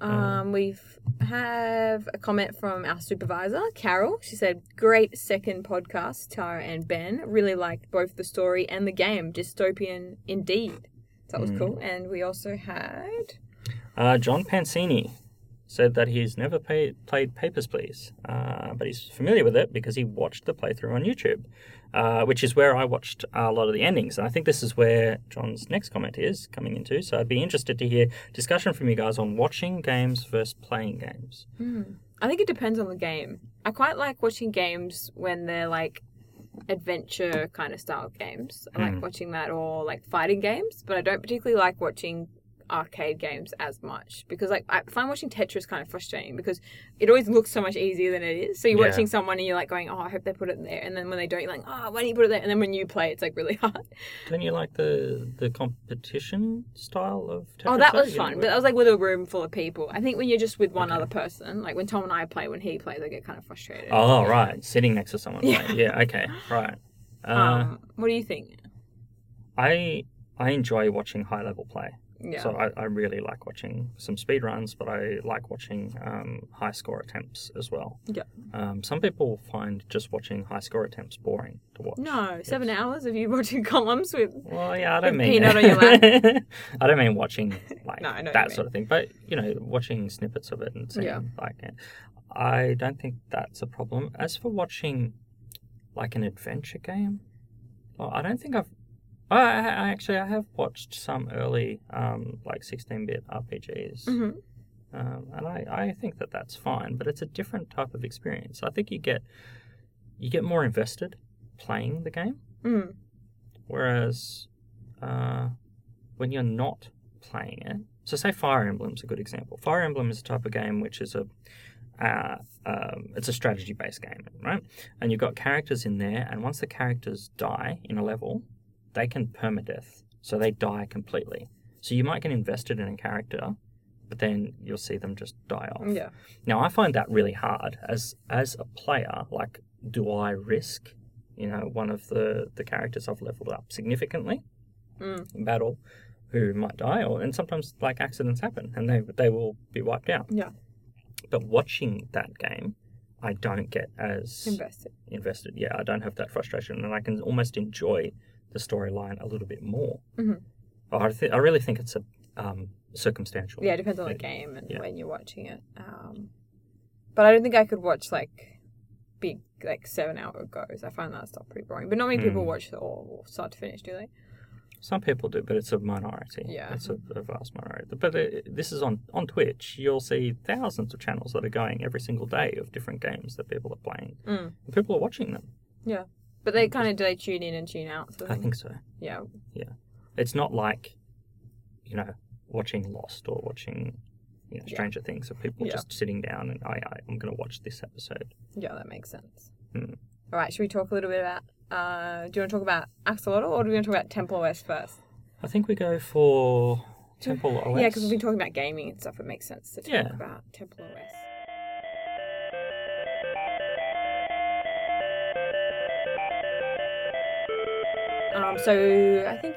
B: Um, we've have a comment from our supervisor, Carol. She said, "Great second podcast, Tara and Ben. Really liked both the story and the game. Dystopian indeed. That was
A: Mm.
B: cool." And we also had
A: Uh, John Pansini said that he's never pay, played Papers, Please, uh, but he's familiar with it because he watched the playthrough on YouTube, uh, which is where I watched a lot of the endings. And I think this is where John's next comment is coming into. So I'd be interested to hear discussion from you guys on watching games versus playing games.
B: I think it depends on the game. I quite like watching games when they're like adventure kind of style games. I like
A: Mm.
B: watching that or like fighting games, but I don't particularly like watching arcade games as much because like I find watching Tetris kind of frustrating because it always looks so much easier than it is. So you're
A: Yeah.
B: watching someone and you're like going, oh, I hope they put it there, and then when they don't, you're like, oh, why don't you put it there? And then when you play, it's like really hard.
A: Don't you like the the competition style of Tetris?
B: oh, that
A: though?
B: was
A: You know,
B: fun, but that was like with a room full of people. I think when you're just with one
A: Okay.
B: other person, like when Tom and I play, when he plays, I get kind of frustrated.
A: Oh, right. Sitting next to someone.
B: Yeah.
A: Yeah. Okay. Right. Uh,
B: um, what do you think?
A: I I enjoy watching high level play.
B: Yeah.
A: So I, I really like watching some speed runs, but I like watching um, high score attempts as well.
B: Yeah.
A: Um, some people find just watching high score attempts boring to watch.
B: no, seven hours of you watching columns with.
A: Well, yeah, I don't mean
B: peanut on your lap.
A: I don't mean watching like
B: No, I know what
A: that sort of thing, but you know, watching snippets of it and seeing
B: Yeah.
A: like it. I don't think that's a problem. As for watching like an adventure game, well, I don't think I've. I, I actually I have watched some early um, like 16-bit RPGs,
B: hmm
A: um, and I, I think that that's fine. But it's a different type of experience. I think you get you get more invested playing the game.
B: Mm.
A: Whereas uh, when you're not playing it, so say Fire Emblem's a good example. Fire Emblem is a type of game which is a uh, um, it's a strategy based game, right? And you've got characters in there, and once the characters die in a level, they can permadeath, so they die completely. So you might get invested in a character, but then you'll see them just die off.
B: Yeah.
A: Now I find that really hard as as a player. Like, do I risk, you know, one of the the characters I've leveled up significantly
B: Mm.
A: in battle, who might die, or and sometimes like accidents happen and they they will be wiped out.
B: Yeah.
A: But watching that game, I don't get as
B: Invested.
A: invested. Yeah, I don't have that frustration, and I can almost enjoy the storyline a little bit more.
B: Mhm.
A: I th- I really think it's a um, circumstantial.
B: Yeah, it depends on the game and
A: Yeah.
B: when you're watching it. Um, but I don't think I could watch like big like seven hour goes. I find that stuff pretty boring. But not many people
A: Mm.
B: watch it all start to finish, do they?
A: Some people do, but it's a minority.
B: Yeah.
A: it's a, a vast minority. But uh this is on on Twitch. You'll see thousands of channels that are going every single day of different games that people are playing.
B: Mm.
A: And people are watching them.
B: But they kind of do they tune in and tune out. Sort of
A: I think so.
B: Yeah. Yeah.
A: It's not like, you know, watching Lost or watching, you know,
B: Yeah.
A: Stranger Things. Of people
B: Yeah.
A: just sitting down and I, I I'm going to watch this episode.
B: Yeah, that makes sense.
A: Mm.
B: All right, should we talk a little bit about? Uh, do you want to talk about Axolotl or do we want to talk about Temple OS first?
A: I think we go for Temple OS.
B: Yeah, because we've been talking about gaming and stuff. It makes sense to talk
A: Yeah.
B: about Temple OS. Um, so I think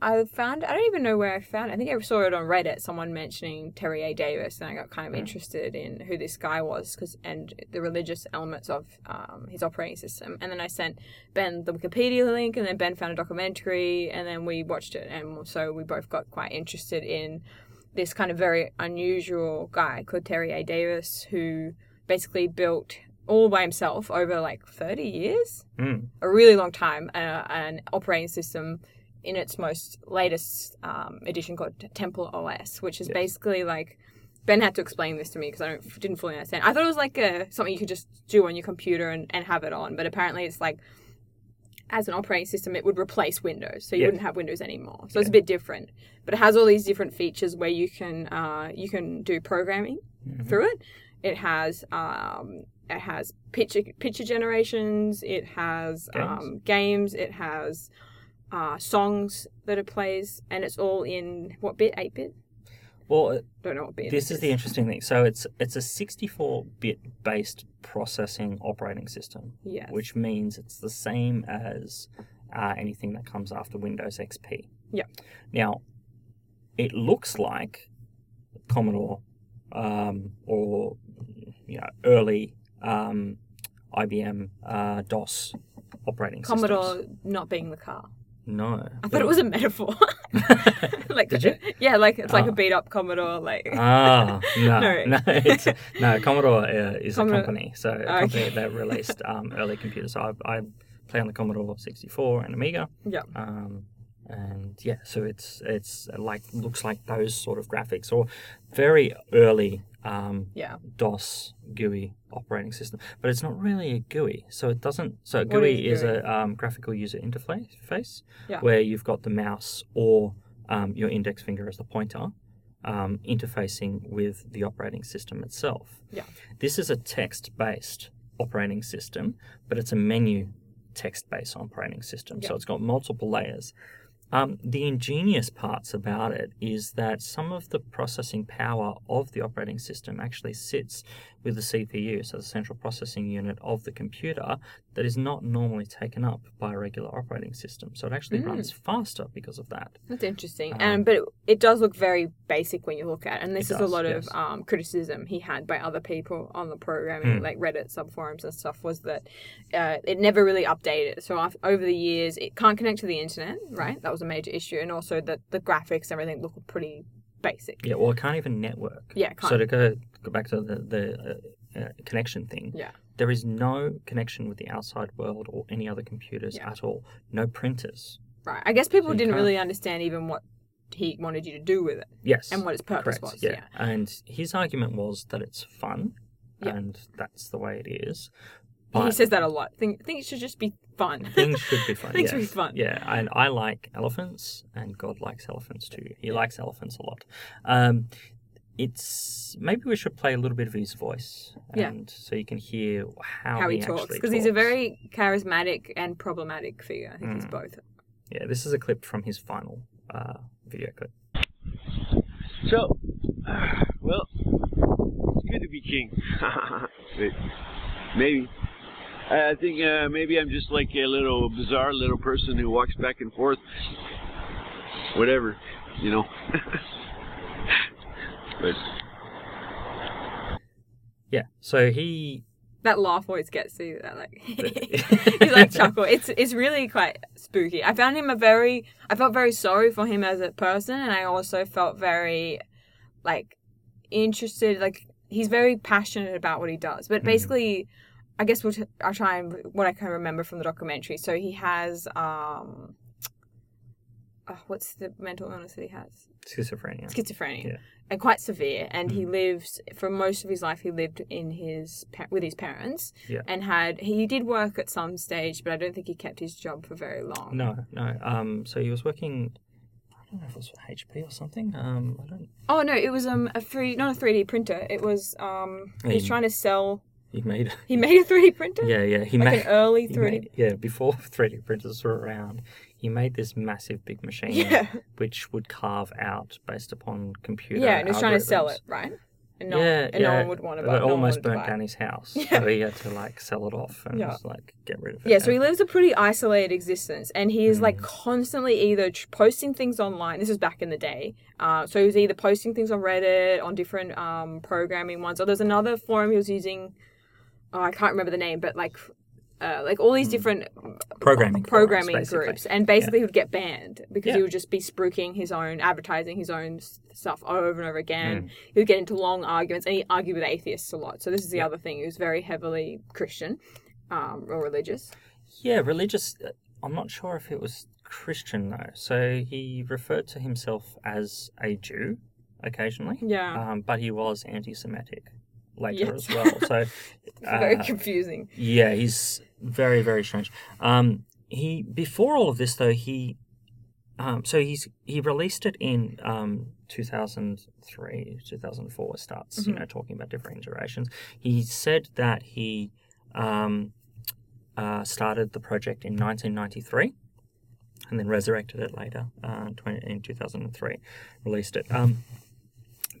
B: I found I don't even know where I found it. I think I saw it on Reddit. Someone mentioning Terry A. Davis, and I got kind of
A: Mm.
B: interested in who this guy was because and the religious elements of um, his operating system. And then I sent Ben the Wikipedia link, and then Ben found a documentary, and then we watched it, and so we both got quite interested in this kind of very unusual guy called Terry A. Davis, who basically built all by himself over like 30 years
A: Mm.
B: a really long time uh, an operating system in its most latest um, edition called Temple OS, which is
A: Yes.
B: basically like Ben had to explain this to me because I don't, didn't fully understand. I thought it was like a, something you could just do on your computer and, and have it on, but apparently it's like as an operating system, it would replace Windows, so you
A: Yes.
B: wouldn't have Windows anymore. So it's a bit different, but it has all these different features where you can uh, you can do programming
A: Mhm.
B: through it. It has um, it has picture picture generations. It has
A: Games.
B: um, games. It has uh, songs that it plays, and it's all in what bit? Eight bit?
A: Well,
B: Don't know what bit.
A: this is the interesting thing. So it's it's a 64-bit based processing operating system,
B: yes.
A: which means it's the same as uh, anything that comes after Windows XP.
B: Yeah.
A: Now, it looks like Commodore um, or you know early um, IBM uh, DOS operating system.
B: Commodore
A: systems.
B: not being the car.
A: No,
B: I thought it was a metaphor. like
A: Did you?
B: Yeah, like it's like
A: Oh.
B: a beat up Commodore. Like
A: Ah, no,
B: No.
A: no, it's, no. Commodore uh, is
B: Commodore-
A: a company, so a
B: Okay.
A: company that released um, early computers. So I, I play on the Commodore 64 and Amiga.
B: Yeah.
A: Um, and yeah, so it's it's like looks like those sort of graphics or very early um,
B: yeah.
A: DOS GUI operating system, but it's not really a GUI. So it doesn't. So a GUI
B: is GUI?
A: a um, graphical user interface,
B: Yeah.
A: where you've got the mouse or um, your index finger as the pointer, um, interfacing with the operating system itself.
B: Yeah.
A: This is a text based operating system, but it's a menu text based operating system. So it's got multiple layers. Um, the ingenious parts about it is that some of the processing power of the operating system actually sits with the CPU, so the central processing unit of the computer, that is not normally taken up by a regular operating system. So it actually
B: Mm.
A: runs faster because of that.
B: That's interesting.
A: Um,
B: um, but it, it does look very basic when you look at it. And this is
A: does,
B: a lot
A: yes.
B: of um, criticism he had by other people on the programming,
A: Mm.
B: like Reddit subforums and stuff, was that uh, it never really updated. So over the years, it can't connect to the internet, right? That was a major issue. And also that the graphics and everything look pretty basic.
A: Yeah, well, it can't even network.
B: Yeah, it
A: So to go go back to the the uh, uh, connection thing,
B: Yeah.
A: There is no connection with the outside world or any other computers
B: Yeah.
A: at all. No printers.
B: Right. I guess people
A: So
B: didn't really understand even what he wanted you to do with it
A: Yes,
B: and what its purpose
A: correct.
B: was.
A: yeah.
B: yeah.
A: and his argument was that it's fun,
B: Yeah.
A: and that's the way it is.
B: he
A: But
B: says that a lot. Think it should just be fun.
A: things should be fun.
B: Things
A: yeah.
B: should be fun.
A: Yeah, and I like elephants, and God likes elephants too. He likes elephants a lot. Um, it's maybe we should play a little bit of his voice,
B: Yeah.
A: and so you can hear how,
B: how he,
A: actually
B: talks because he's a very charismatic and problematic figure. I think he's
A: Mm.
B: both.
A: Yeah, this is a clip from his final uh, video clip.
C: So, well, it's good to be king. Wait, maybe. I I think uh, maybe I'm just like a little bizarre little person who walks back and forth. Whatever, you know. but
A: Yeah, so he
B: That laugh always gets you. That like he's like chuckle. It's it's really quite spooky. I found him a very. I felt very sorry for him as a person, and I also felt very like interested. Like he's very passionate about what he does. But
A: Mhm.
B: basically, I guess what I'll try and what I can remember from the documentary. So he has um. Oh, what's the mental illness that he has?
A: Schizophrenia.
B: schizophrenia
A: Yeah.
B: and quite severe and he
A: Mm.
B: lives for most of his life he lived in his with his parents
A: Yeah.
B: and had he did work at some stage but i don't think he kept his job for very long
A: No, no. Um, so he was working. I don't know if it was HP or something. Um, I don't.
B: oh no it was um a three not a 3d printer it was um he was trying to sell
A: He made.
B: he made a 3d printer
A: Yeah, yeah. He
B: like
A: made.
B: an early 3d
A: made- yeah, before 3D printers were around, he made this massive big machine
B: yeah
A: which would carve out based upon computer.
B: yeah and he was trying to sell
A: algorithms.
B: it right and no,
A: yeah,
B: and no
A: yeah,
B: one would want to buy
A: it
B: no one
A: almost
B: wanted to
A: burnt
B: buy it.
A: down his house,
B: Yeah.
A: so he had to like sell it off and
B: Yeah.
A: just like get rid of it.
B: Yeah, so he lives a pretty isolated existence, and he is like
A: Mm.
B: constantly either tr- posting things online. This is back in the day, uh, so he was either posting things on Reddit, on different um, programming ones, or there's another forum he was using. Oh, I can't remember the name, but like, uh, like all these different
A: programming
B: programming groups, and basically he would get banned because
A: Yeah.
B: he would just be spruiking his own, advertising his own stuff over and over again.
A: Mm.
B: He would get into long arguments, and he argued with atheists a lot. So this is the
A: Yeah.
B: other thing; he was very heavily Christian um, or religious.
A: Yeah, religious. uh, I'm not sure if it was Christian though. So he referred to himself as a Jew occasionally,
B: Yeah.
A: um, but he was anti-Semitic later
B: Yes.
A: as well. So
B: It's very
A: uh,
B: confusing.
A: yeah, he's very very strange. Um, he before all of this though he. Um, so he's he released it in um, 2003, 2004. Starts you
B: Mhm.
A: know talking about different iterations. He said that he um, uh, started the project in 1993 and then resurrected it later uh, 20, in 2003, released it. Um,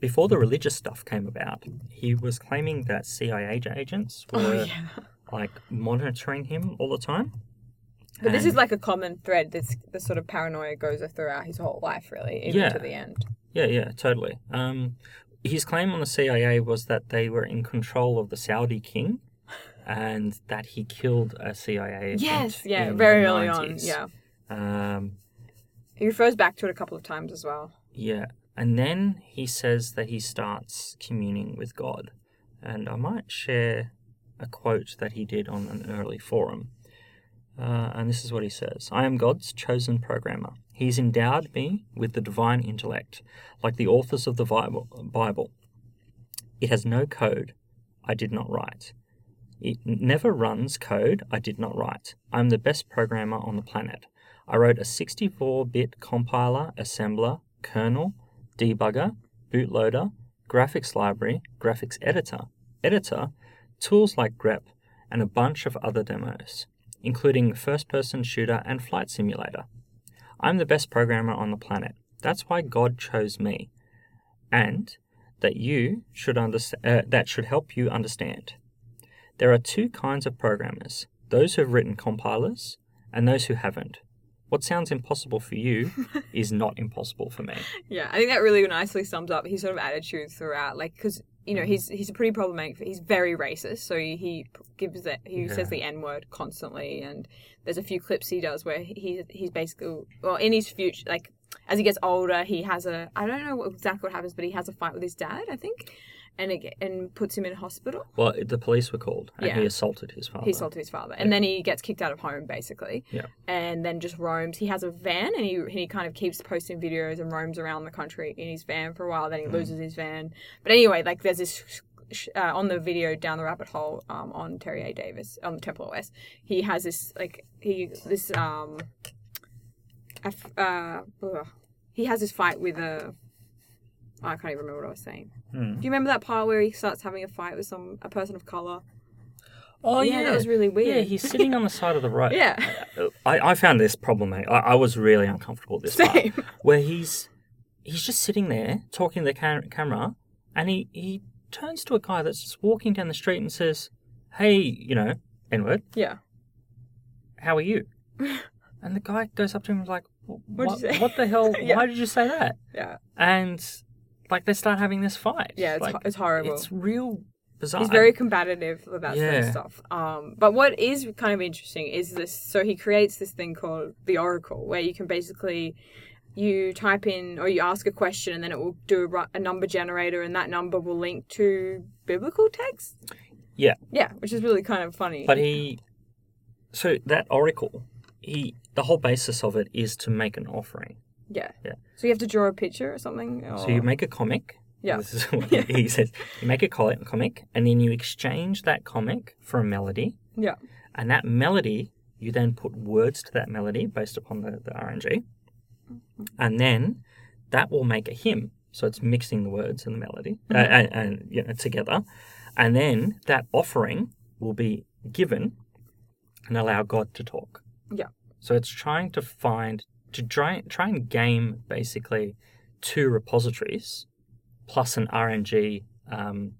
A: before the religious stuff came about, he was claiming that CIA agents were
B: Oh yeah.
A: like monitoring him all the time.
B: But this is like a common thread. This this sort of paranoia goes throughout his whole life, really, even
A: Yeah.
B: to the end.
A: yeah, yeah, totally. Um, his claim on the CIA was that they were in control of the Saudi king, and that he killed a CIA agent.
B: Yes, yeah, very
A: the
B: early on. Yeah,
A: Um,
B: he refers back to it a couple of times as well.
A: Yeah, and then he says that he starts communing with God. And I might share a quote that he did on an early forum. Uh, and this is what he says I am God's chosen programmer. He's endowed me with the divine intellect, like the authors of the Bible. It has no code I did not write. It never runs code I did not write. I'm the best programmer on the planet. I wrote a 64 bit compiler, assembler, kernel, debugger, bootloader, graphics library, graphics editor, editor, tools like grep, and a bunch of other demos, including first person shooter and flight simulator. I'm the best programmer on the planet. That's why God chose me. And that you should understand uh, that should help you understand. There are two kinds of programmers: those who have written compilers and those who haven't. What sounds impossible for you is not impossible for me.
B: Yeah, I think that really nicely sums up his sort of attitude throughout. Like, because you know mm. he's he's a pretty problematic. He's very racist, so he, he gives that he says the n word constantly, and there's a few clips he does where he he's basically well in his future like as he gets older he has a I don't know exactly what happens, but he has a fight with his dad, I think, and it and puts him in hospital.
A: Well, the police were called, and he assaulted his father.
B: He assaulted his father, and then he gets kicked out of home basically.
A: Yeah.
B: And then just roams. He has a van, and he he kind of keeps posting videos and roams around the country in his van for a while. Then
A: Mm.
B: he loses his van. But anyway, like there's this. Uh, on the video down the rabbit hole um, on Terry A. Davis on the Temple OS, he has this like he this um, uh, he has this fight with a. oh, I can't even remember what I was saying.
A: Hmm.
B: Do you remember that part where he starts having a fight with some a person of color?
A: Oh
B: yeah,
A: yeah,
B: that was really weird.
A: Yeah, he's sitting on the side of the road.
B: Yeah.
A: I, I found this problematic. I, I was really uncomfortable this part, where he's he's just sitting there talking to the cam- camera, and he he turns to a guy that's just walking down the street and says, "Hey, you know, N word,
B: Yeah.
A: how are you?" and the guy goes up to him and is like, "What?
B: you say?"
A: What the hell?
B: Yeah.
A: Why did you say that?"
B: Yeah.
A: And like they start having this fight.
B: Yeah, it's,
A: like,
B: ho- it's horrible.
A: it's real bizarre.
B: He's very combative about
A: Yeah.
B: that stuff. Um, but what is kind of interesting is this. So he creates this thing called the Oracle, where you can basically you type in or you ask a question, and then it will do a, a number generator, and that number will link to biblical text.
A: Yeah.
B: Yeah, which is really kind of funny.
A: But he, so that oracle, he, the whole basis of it is to make an offering.
B: Yeah.
A: Yeah.
B: So you have to draw a picture or something. Or...
A: So you make a comic.
B: Yeah.
A: This is what he says. You make a comic, and then you exchange that comic for a melody,
B: Yeah.
A: and that melody you then put words to that melody based upon the, the RNG, and then that will make a hymn. So it's mixing the words and the melody uh, and, and you know together, and then that offering will be given and allow God to talk.
B: Yeah.
A: So it's trying to find to try try and game basically two repositories plus an RNG um,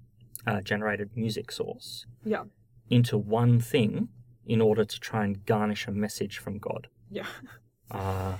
A: uh, generated music source
B: Yeah.
A: into one thing in order to try and garnish a message from God.
B: Yeah.
A: Uh,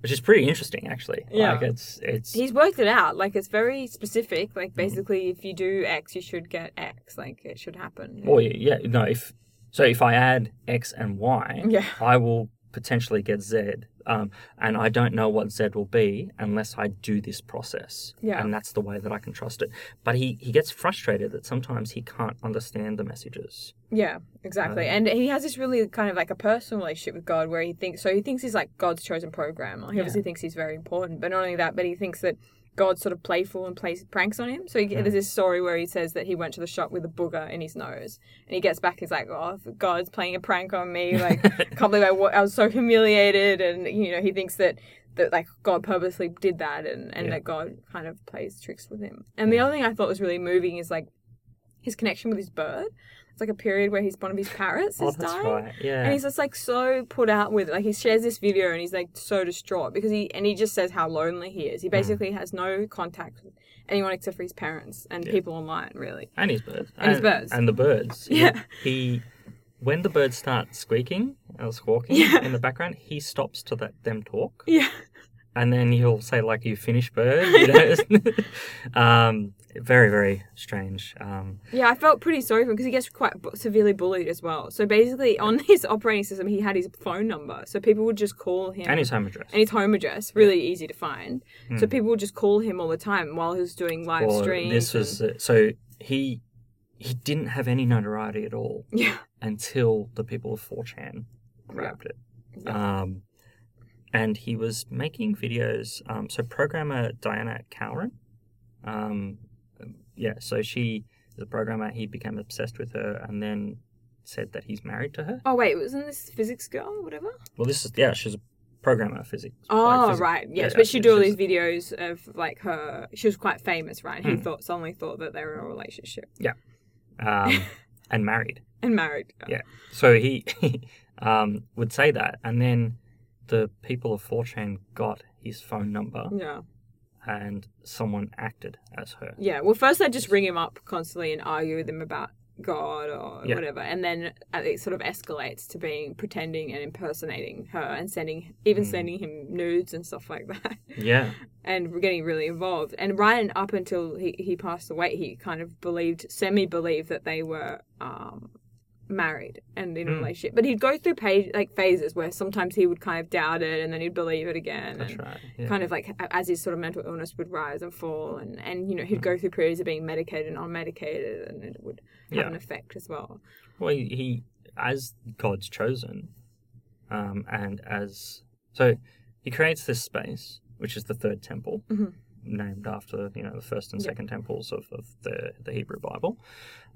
A: which is pretty interesting, actually.
B: Yeah.
A: Like it's it's
B: He's worked it out. Like it's very specific. Like
A: Mm-hmm.
B: basically, if you do X, you should get X. Like it should happen.
A: well, yeah, no. If so, if I add X and Y,
B: Yeah.
A: I will potentially get Z, um, and I don't know what Z will be unless I do this process.
B: Yeah.
A: and that's the way that I can trust it. But he he gets frustrated that sometimes he can't understand the messages.
B: Yeah, exactly.
A: Um,
B: and he has this really kind of like a personal relationship with God where he thinks so he thinks he's like God's chosen programmer. He
A: Yeah.
B: obviously thinks he's very important, but not only that, but he thinks that God's sort of playful and plays pranks on him. So he,
A: Mm.
B: there's this story where he says that he went to the shop with a booger in his nose, and he gets back. He's like, "Oh, God's playing a prank on me! Like, can't believe I, was so humiliated." And you know, he thinks that that like God purposely did that, and and
A: Yeah.
B: that God kind of plays tricks with him. And the other thing I thought was really moving is like his connection with his bird. It's like a period where he's one of his parrots
A: Oh,
B: is
A: that's
B: dying.
A: right. Yeah.
B: And he's just like so put out with it. Like he shares this video and he's like so distraught because he and he just says how lonely he is. He
A: Mm.
B: basically has no contact with anyone except for his parents and
A: Yeah.
B: people online, really.
A: and his birds.
B: And his birds.
A: And the birds. He-
B: Yeah.
A: He, when the birds start squeaking or squawking
B: Yeah.
A: in the background, he stops to let them talk.
B: Yeah.
A: And then he'll say, like, you finished bird. You know? um, very, very strange. Um,
B: Yeah, I felt pretty sorry for him because he gets quite bu- severely bullied as well. So basically, on his operating system, he had his phone number, so people would just call him
A: and his home address.
B: and his home address, really easy to find. So
A: Hmm.
B: people would just call him all the time while he was doing live
A: Or
B: streams.
A: This was uh, so he he didn't have any notoriety at all
B: yeah,
A: until the people of 4chan grabbed it. Um, and he was making videos. Um, so programmer Dianna Cowern, um, yeah, so she the programmer. He became obsessed with her, and then said that he's married to her.
B: Oh wait, wasn't this physics girl or whatever?
A: Well, this is yeah, she's a programmer physics. like
B: Oh
A: physics-
B: right, yes,
A: yeah,
B: but she do all these videos of like her. She was quite famous, right? He
A: Hmm.
B: thought suddenly thought that they were in a relationship Yeah,
A: um, and married.
B: and married.
A: Yeah. So he um, would say that, and then the people of 4chan got his phone number,
B: yeah,
A: and someone acted as her.
B: yeah. Well, first they just ring him up constantly and argue with him about God or
A: Yeah.
B: whatever, and then uh, it sort of escalates to being pretending and impersonating her and sending even
A: Hmm.
B: sending him nudes and stuff like that.
A: Yeah.
B: and we're getting really involved. And right up until he, he passed away, he kind of believed, semi believed that they were um, married and in a
A: Mm.
B: relationship. But he'd go through page, like phases where sometimes he would kind of doubt it and then he'd believe it again.
A: That's
B: and
A: right. Yeah.
B: Kind of like as his sort of mental illness would rise and fall, and, and you know, he'd
A: Mm.
B: go through periods of being medicated and unmedicated, and it would have
A: Yeah.
B: an effect as well.
A: Well, he, he as God's chosen, um, and as so he creates this space, which is the third temple,
B: Mhm.
A: named after you know the first and
B: Yeah.
A: second temples of, of the the Hebrew Bible,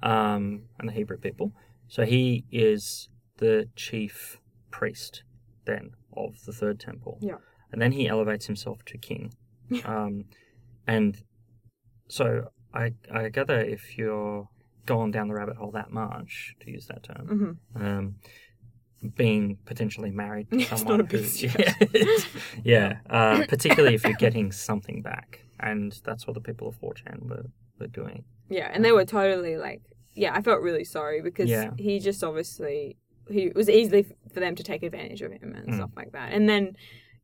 A: um, and the Hebrew people. So he is the chief priest then of the third temple.
B: Yeah.
A: and then he elevates himself to king, um, and so I I gather if you're gone down the rabbit hole that much, to use that term,
B: hmm
A: um, being potentially married to someone
B: not a
A: who- yeah, yeah uh, particularly if you're getting something back, and that's what the people of 4chan were, were doing.
B: Yeah, and they were totally like, yeah, I felt really sorry because
A: Yeah.
B: he just obviously he it was easily for them to take advantage of him and
A: Mm.
B: stuff like that. And then,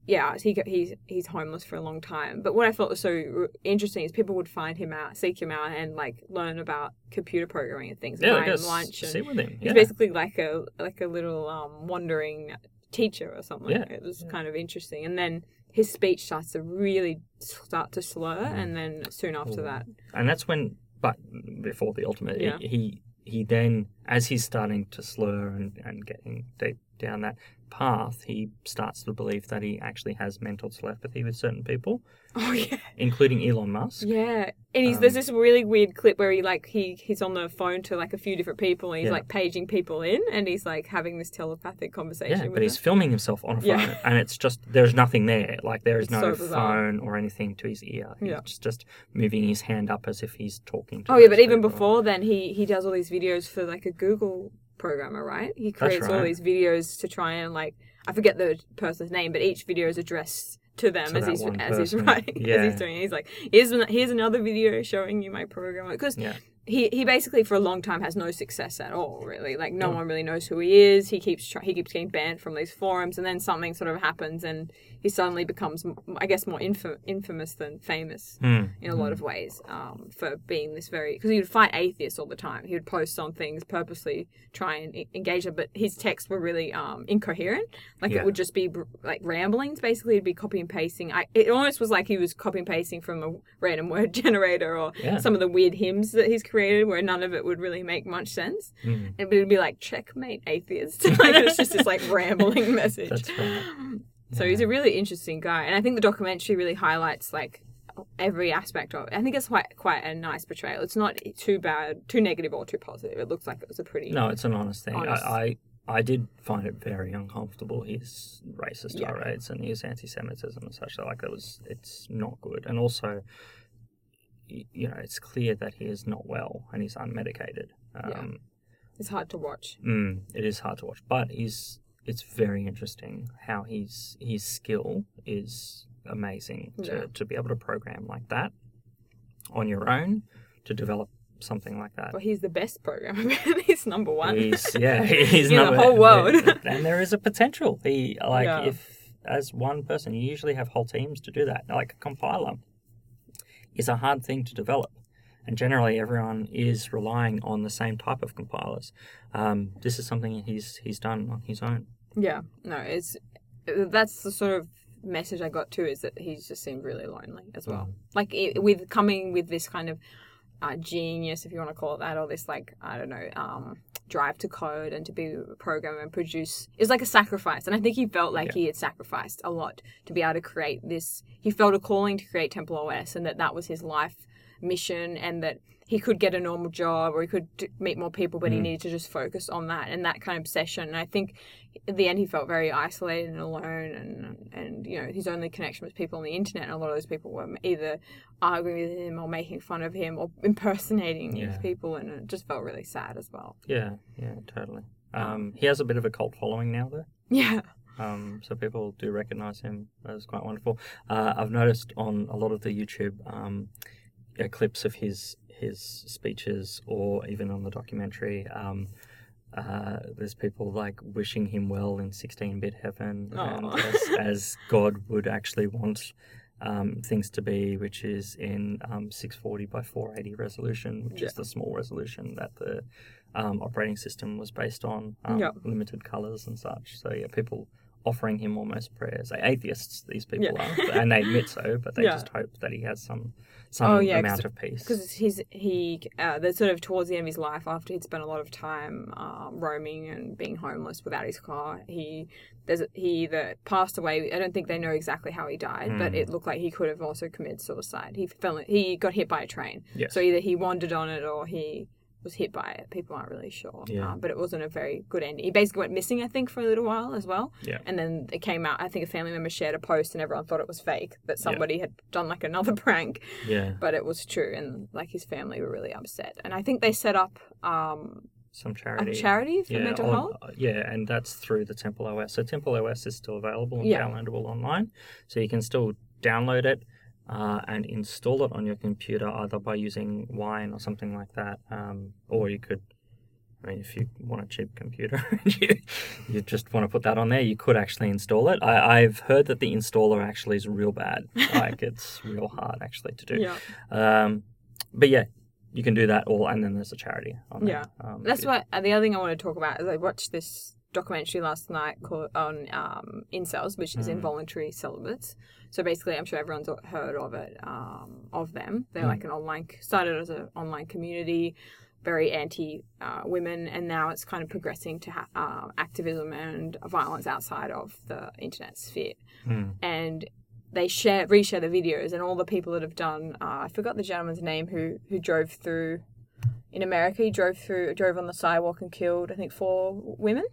B: yeah, he he's he's homeless for a long time. But what I felt was so interesting is people would find him out, seek him out, and like learn about computer programming and things.
A: Yeah, like
B: him lunch. And
A: sit with him.
B: he's basically like a like a little um wandering teacher or something.
A: Yeah,
B: It was
A: yeah.
B: kind of interesting. And then his speech starts to really start to slur, and then soon after
A: Ooh.
B: that,
A: and that's when, but before the ultimate,
B: Yeah.
A: he, he he then, as he's starting to slur and, and getting deep down that path, he starts to believe that he actually has mental telepathy with certain people,
B: oh yeah.
A: including Elon Musk.
B: Yeah, and he's
A: Um,
B: there's this really weird clip where he like he he's on the phone to like a few different people and he's
A: Yeah.
B: like paging people in and he's like having this telepathic conversation.
A: Yeah, but he's filming himself on a phone,
B: Yeah.
A: and it's just there's nothing there. Like there is
B: It's
A: no
B: so
A: phone or anything to his ear. He's
B: Yeah.
A: just, just moving his hand up as if he's talking. to
B: Oh yeah, but even before then, he he does all these videos for like a Google programmer, right? He creates all these videos to try and like I forget the person's name, but each video is addressed to them
A: To
B: as he's as he's writing as he's doing. it. He's like, here's an, here's another video showing you my program because
A: Yeah.
B: he he basically for a long time has no success at all really like no
A: Mm.
B: one really knows who he is he keeps he keeps getting banned from these forums and then something sort of happens and he suddenly becomes I guess more infam- infamous than famous
A: Hmm.
B: in a lot of ways um, for being this very because he would fight atheists all the time he would post on things purposely try and e- engage them but his texts were really um, incoherent like
A: Yeah.
B: it would just be like ramblings basically it'd be copy and pasting I, it almost was like he was copy and pasting from a random word generator or
A: Yeah.
B: some of the weird hymns that he's created where none of it would really make much sense
A: Hmm.
B: and but it'd be like checkmate atheist like it's just this like rambling message
A: That's right.
B: So he's a really interesting guy, and I think the documentary really highlights like every aspect of it. I think it's quite quite a nice portrayal. It's not too bad, too negative, or too positive. It looks like it was a pretty
A: No, it's an honest thing.
B: Honest.
A: I, I I did find it very uncomfortable. His racist
B: Yeah.
A: tirades and his anti-Semitism and such. Like that was, it's not good. And also, you know, it's clear that he is not well and he's unmedicated. Um,
B: It's hard to watch.
A: mm, it is hard to watch, but he's it's very interesting how his his skill is amazing to,
B: Yeah.
A: to be able to program like that on your own to develop something like that.
B: Well, he's the best programmer. he's number one.
A: He's yeah, he's
B: In the whole world.
A: and there is a potential. He like
B: Yeah.
A: if as one person, you usually have whole teams to do that. Like a compiler is a hard thing to develop, and generally everyone is relying on the same type of compilers. Um, this is something he's he's done on his own.
B: yeah, no, it's that's the sort of message I got too. Is that he just seemed really lonely as well.
A: Mm.
B: Like it, with coming with this kind of uh, genius, if you want to call it that, or this like I don't know, um, drive to code and to be a programmer and produce is like a sacrifice. And I think he felt like
A: Yeah.
B: he had sacrificed a lot to be able to create this. He felt a calling to create Temple OS, and that that was his life mission, and that he could get a normal job or he could meet more people, but he
A: Mm.
B: needed to just focus on that and that kind of obsession. And I think at the end he felt very isolated and alone, and and you know his only connection was people on the internet. And a lot of those people were either arguing with him or making fun of him or impersonating
A: Yeah.
B: these people, and it just felt really sad as well.
A: Yeah, yeah, totally. Um, he has a bit of a cult following now, though.
B: Yeah,
A: Um, so people do recognize him. That's quite wonderful. Uh, I've noticed on a lot of the YouTube um, uh, clips of his his speeches, or even on the documentary, um, uh, there's people like wishing him well in 16-bit heaven, as, as God would actually want um, things to be, which is in um, 640 by 480 resolution, which is the small resolution that the um, operating system was based on, um,
B: Yeah.
A: limited colors and such. So yeah, people offering him almost prayers. Atheists, these people
B: Yeah.
A: are, and they admit so, but they
B: Yeah.
A: just hope that he has some some
B: Oh, yeah,
A: amount of peace.
B: because he's he uh, the sort of towards the end of his life after he'd spent a lot of time um, roaming and being homeless without his car he there's he either passed away i don't think they know exactly how he died but
A: Hmm.
B: it looked like he could have also committed suicide he fell he got hit by a train
A: Yes.
B: so either he wandered on it or he was hit by it. People aren't really sure.
A: Yeah.
B: Uh, but it wasn't a very good ending he basically went missing i think for a little while as well.
A: Yeah.
B: and then it came out i think a family member shared a post and everyone thought it was fake that somebody had done like another prank.
A: Yeah,
B: but it was true and like his family were really upset. And i think they set up um,
A: some
B: a
A: charity.
B: charity for
A: yeah,
B: mental
A: on-
B: health.
A: uh, yeah, and that's through the Temple OS. So Temple OS is still available and
B: Yeah.
A: downloadable online, so you can still download it uh, and install it on your computer either by using Wine or something like that, um, or you could. I mean, if you want a cheap computer, you, you just want to put that on there, you could actually install it. I, I've heard that the installer actually is real bad. Like, it's real hard actually to do.
B: yeah
A: Um, but yeah, you can do that all, and then there's a charity. On
B: Yeah.
A: Um,
B: that's what the other thing i want to talk about is i watched this documentary last night called on um, incels which is
A: Mm.
B: involuntary celibates so basically i'm sure everyone's heard of it um, of them they're
A: Mm.
B: like an online started as an online community very anti uh, women and now it's kind of progressing to ha- uh, activism and violence outside of the internet sphere
A: Hmm.
B: and they share reshare the videos and all the people that have done uh, I forgot the gentleman's name who who drove through in America he drove through drove on the sidewalk and killed I think four women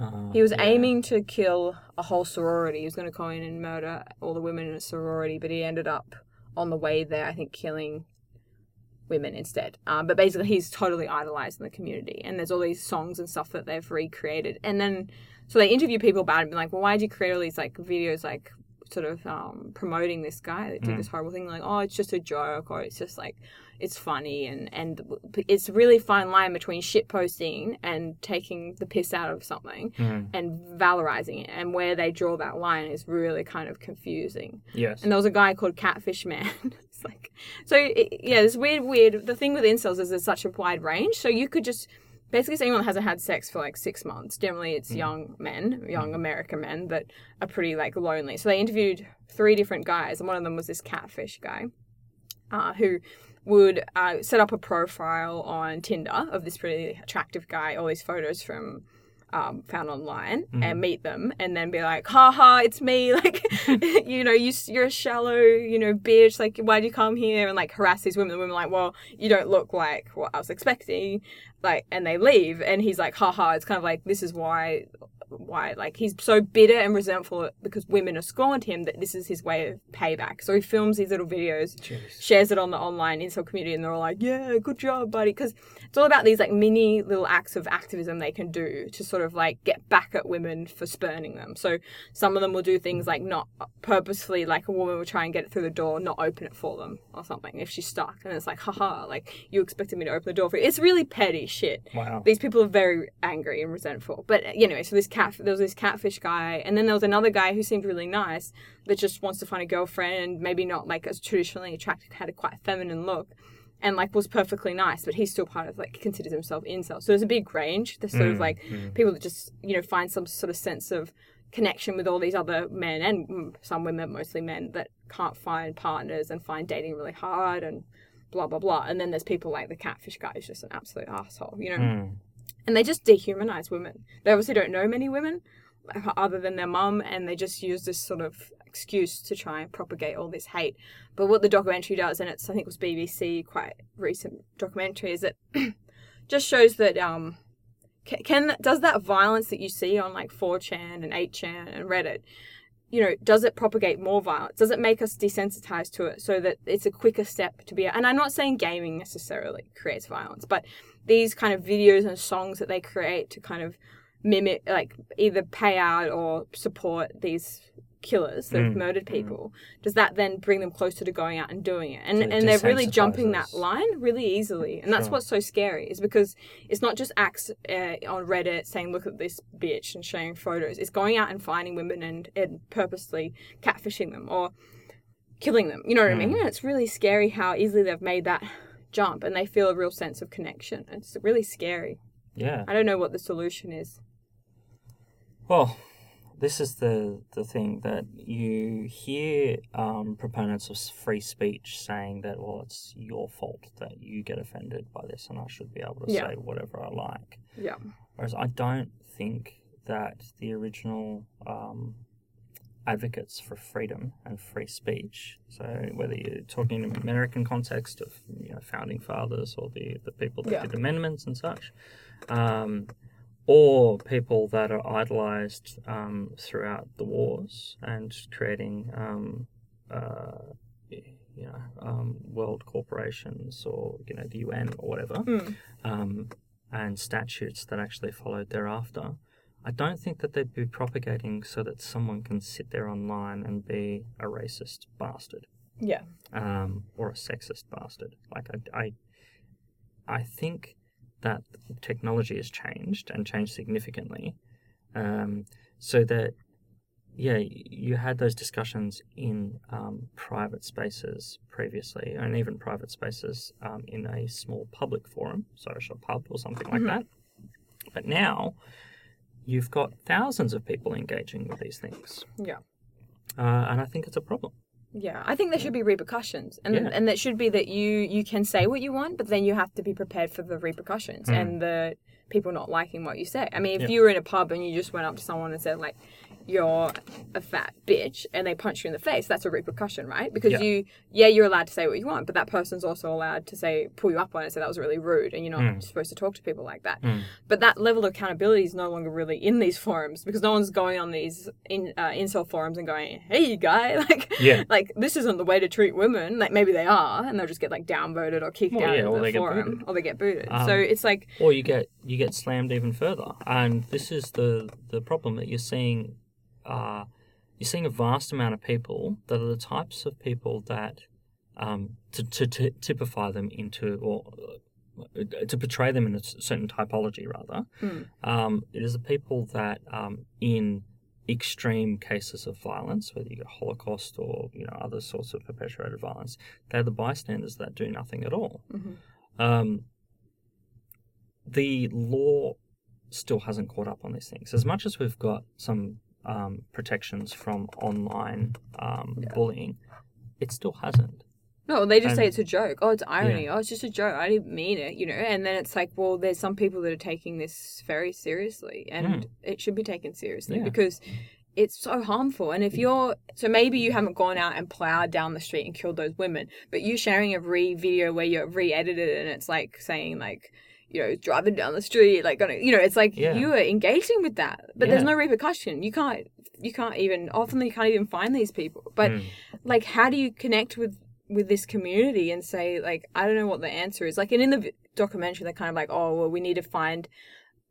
A: Uh,
B: he was
A: yeah.
B: aiming to kill a whole sorority. He was going to go in and murder all the women in a sorority but he ended up on the way there I think killing women instead. Um, but basically he's totally idolized in the community and there's all these songs and stuff that they've recreated. And then so they interview people about it and be like well why did you create all these like videos like sort of um, promoting this guy that did
A: Mm.
B: this horrible thing? Like oh it's just a joke or it's just like it's funny and and it's really fine line between shit posting and taking the piss out of something
A: Hmm.
B: and valorizing it and where they draw that line is really kind of confusing
A: Yes.
B: and there was a guy called Catfish Man. it's like, so it, yeah, this weird, weird. The thing with incels is there's such a wide range. So you could just basically say anyone that hasn't had sex for like six months. Generally, it's young men, young American men that are pretty like lonely. So they interviewed three different guys, and one of them was this Catfish guy, uh, who would uh, set up a profile on Tinder of this pretty attractive guy, all these photos from um, found online, and meet them, and then be like, "Ha ha, it's me!" Like, you know, you you're a shallow, you know, bitch. Like, why'd you come here? And like harass these women. The women like, "Well, you don't look like what I was expecting." Like, and they leave, and he's like, "Ha ha." It's kind of like this is why why like he's so bitter and resentful because women have scorned him that this is his way of payback. So he films these little videos,
A: Jeez.
B: shares it on the online incel community, and they're all like, "Yeah, good job, buddy," because it's all about these like mini little acts of activism they can do to sort of like get back at women for spurning them. So some of them will do things like not purposefully, like a woman will try and get it through the door, not open it for them or something if she's stuck, and it's like, haha, like you expected me to open the door for you. It's really petty shit
A: Wow.
B: these people are very angry and resentful. But uh, anyway, so this cat, there was this catfish guy, and then there was another guy who seemed really nice that just wants to find a girlfriend and maybe not like as traditionally attractive, had a quite feminine look, and like was perfectly nice, but he's still part of like considers himself incel. So there's a big range. There's sort of
A: Mm,
B: like
A: mm.
B: people that just you know find some sort of sense of connection with all these other men and mm, some women, mostly men, that can't find partners and find dating really hard and blah blah blah. And then there's people like the catfish guy who's just an absolute asshole, you know
A: Mm.
B: and they just dehumanize women. They obviously don't know many women, other than their mum, and they just use this sort of excuse to try and propagate all this hate. But what the documentary does, and it's I think it was BBC quite recent documentary, is it just shows that um can, can does that violence that you see on like 4chan and 8chan and Reddit, you know, does it propagate more violence? Does it make us desensitized to it so that it's a quicker step to be? And I'm not saying gaming necessarily creates violence, but these kind of videos and songs that they create to kind of mimic, like either pay out or support these killers that have
A: Mm,
B: murdered people does that then bring them closer to going out and doing it? And
A: So it
B: and they're really jumping that line really easily. And that's
A: Sure.
B: what's so scary is because it's not just acts uh, on reddit saying look at this bitch and sharing photos. It's going out and finding women and, and purposely catfishing them or killing them. You know what i mean?
A: Mm.
B: and it's really scary how easily they've made that jump and they feel a real sense of connection. It's really scary.
A: Yeah.
B: i don't know what the solution is.
A: Well, this is the the thing that you hear um, proponents of free speech saying that well, it's your fault that you get offended by this, and I should be able to
B: Yeah.
A: say whatever I like.
B: yeah
A: Whereas I don't think that the original um, advocates for freedom and free speech, so whether you're talking in an American context of you know founding fathers or the, the people that
B: Yeah.
A: did amendments and such, um, or people that are idolized um, throughout the wars and creating um, uh, you know um, world corporations or you know the UN or whatever
B: Mm.
A: um, and statutes that actually followed thereafter, I don't think that they'd be propagating so that someone can sit there online and be a racist bastard
B: yeah
A: um, or a sexist bastard. Like I, I, I think that technology has changed and changed significantly, um, so that yeah, you had those discussions in um, private spaces previously, and even private spaces um, in a small public forum, social pub or something like
B: Mhm.
A: that. But now you've got thousands of people engaging with these things,
B: yeah
A: uh, and I think it's a problem.
B: Yeah, I think there should be repercussions, and
A: Yeah.
B: and that should be that you you can say what you want, but then you have to be prepared for the repercussions
A: Mm.
B: and the people not liking what you say. I mean, if
A: Yeah.
B: you were in a pub and you just went up to someone and said like, "You're a fat bitch," and they punch you in the face, that's a repercussion, right? Because
A: Yeah.
B: you, yeah, you're allowed to say what you want, but that person's also allowed to say pull you up on it and say that was really rude, and you're not
A: Mm.
B: supposed to talk to people like that.
A: Mm.
B: But that level of accountability is no longer really in these forums because no one's going on these in uh, incel forums and going, "Hey, guy, like."
A: Yeah.
B: like this isn't the way to treat women. Like maybe they are, and they'll just get like downvoted or kicked
A: Well,
B: out
A: yeah,
B: of the forum, or they get booted.
A: Um,
B: so it's like,
A: or you get you get slammed even further. And this is the the problem that you're seeing. Uh, you're seeing a vast amount of people that are the types of people that um, to, to, to typify them into or uh, to portray them in a certain typology rather.
B: Mm.
A: Um, it is the people that um, in extreme cases of violence, whether you get Holocaust or you know other sorts of perpetuated violence, they're the bystanders that do nothing at all.
B: Mhm.
A: Um, the law still hasn't caught up on these things. As much as we've got some um, protections from online um,
B: Yeah.
A: bullying, it still hasn't.
B: no, they just say it's a joke. Oh, it's irony. Oh, it's just a joke. I didn't mean it, you know. And then it's like, well, there's some people that are taking this very seriously, and it should be taken seriously
A: Yeah.
B: because it's so harmful. And if you're so maybe you haven't gone out and plowed down the street and killed those women, but you sharing a re video where you're re-edited and it's like saying like you know driving down the street like gonna you know it's like
A: Yeah.
B: you are engaging with that, but there's no repercussion. You can't you can't even often you can't even find these people. But
A: Mm.
B: like how do you connect with with this community and say like I don't know what the answer is. Like and in the documentary they're kind of like oh well we need to find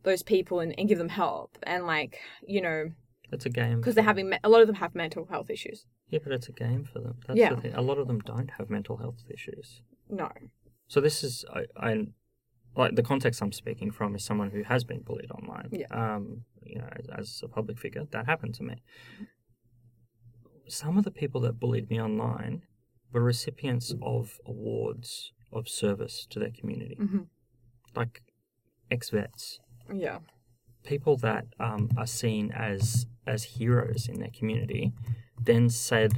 B: those people and, and give them help and like you know
A: It's a game
B: because they're having a lot of them have mental health issues.
A: Yeah, but it's a game for them. That's
B: Yeah.
A: the thing. A lot of them don't have mental health issues.
B: No.
A: So this is I, I like the context I'm speaking from is someone who has been bullied online.
B: Yeah.
A: Um, you know, as, as a public figure, that happened to me. Some of the people that bullied me online were recipients of awards of service to their community,
B: Mhm.
A: like ex-vets,
B: Yeah.
A: people that um, are seen as as heroes in their community, then said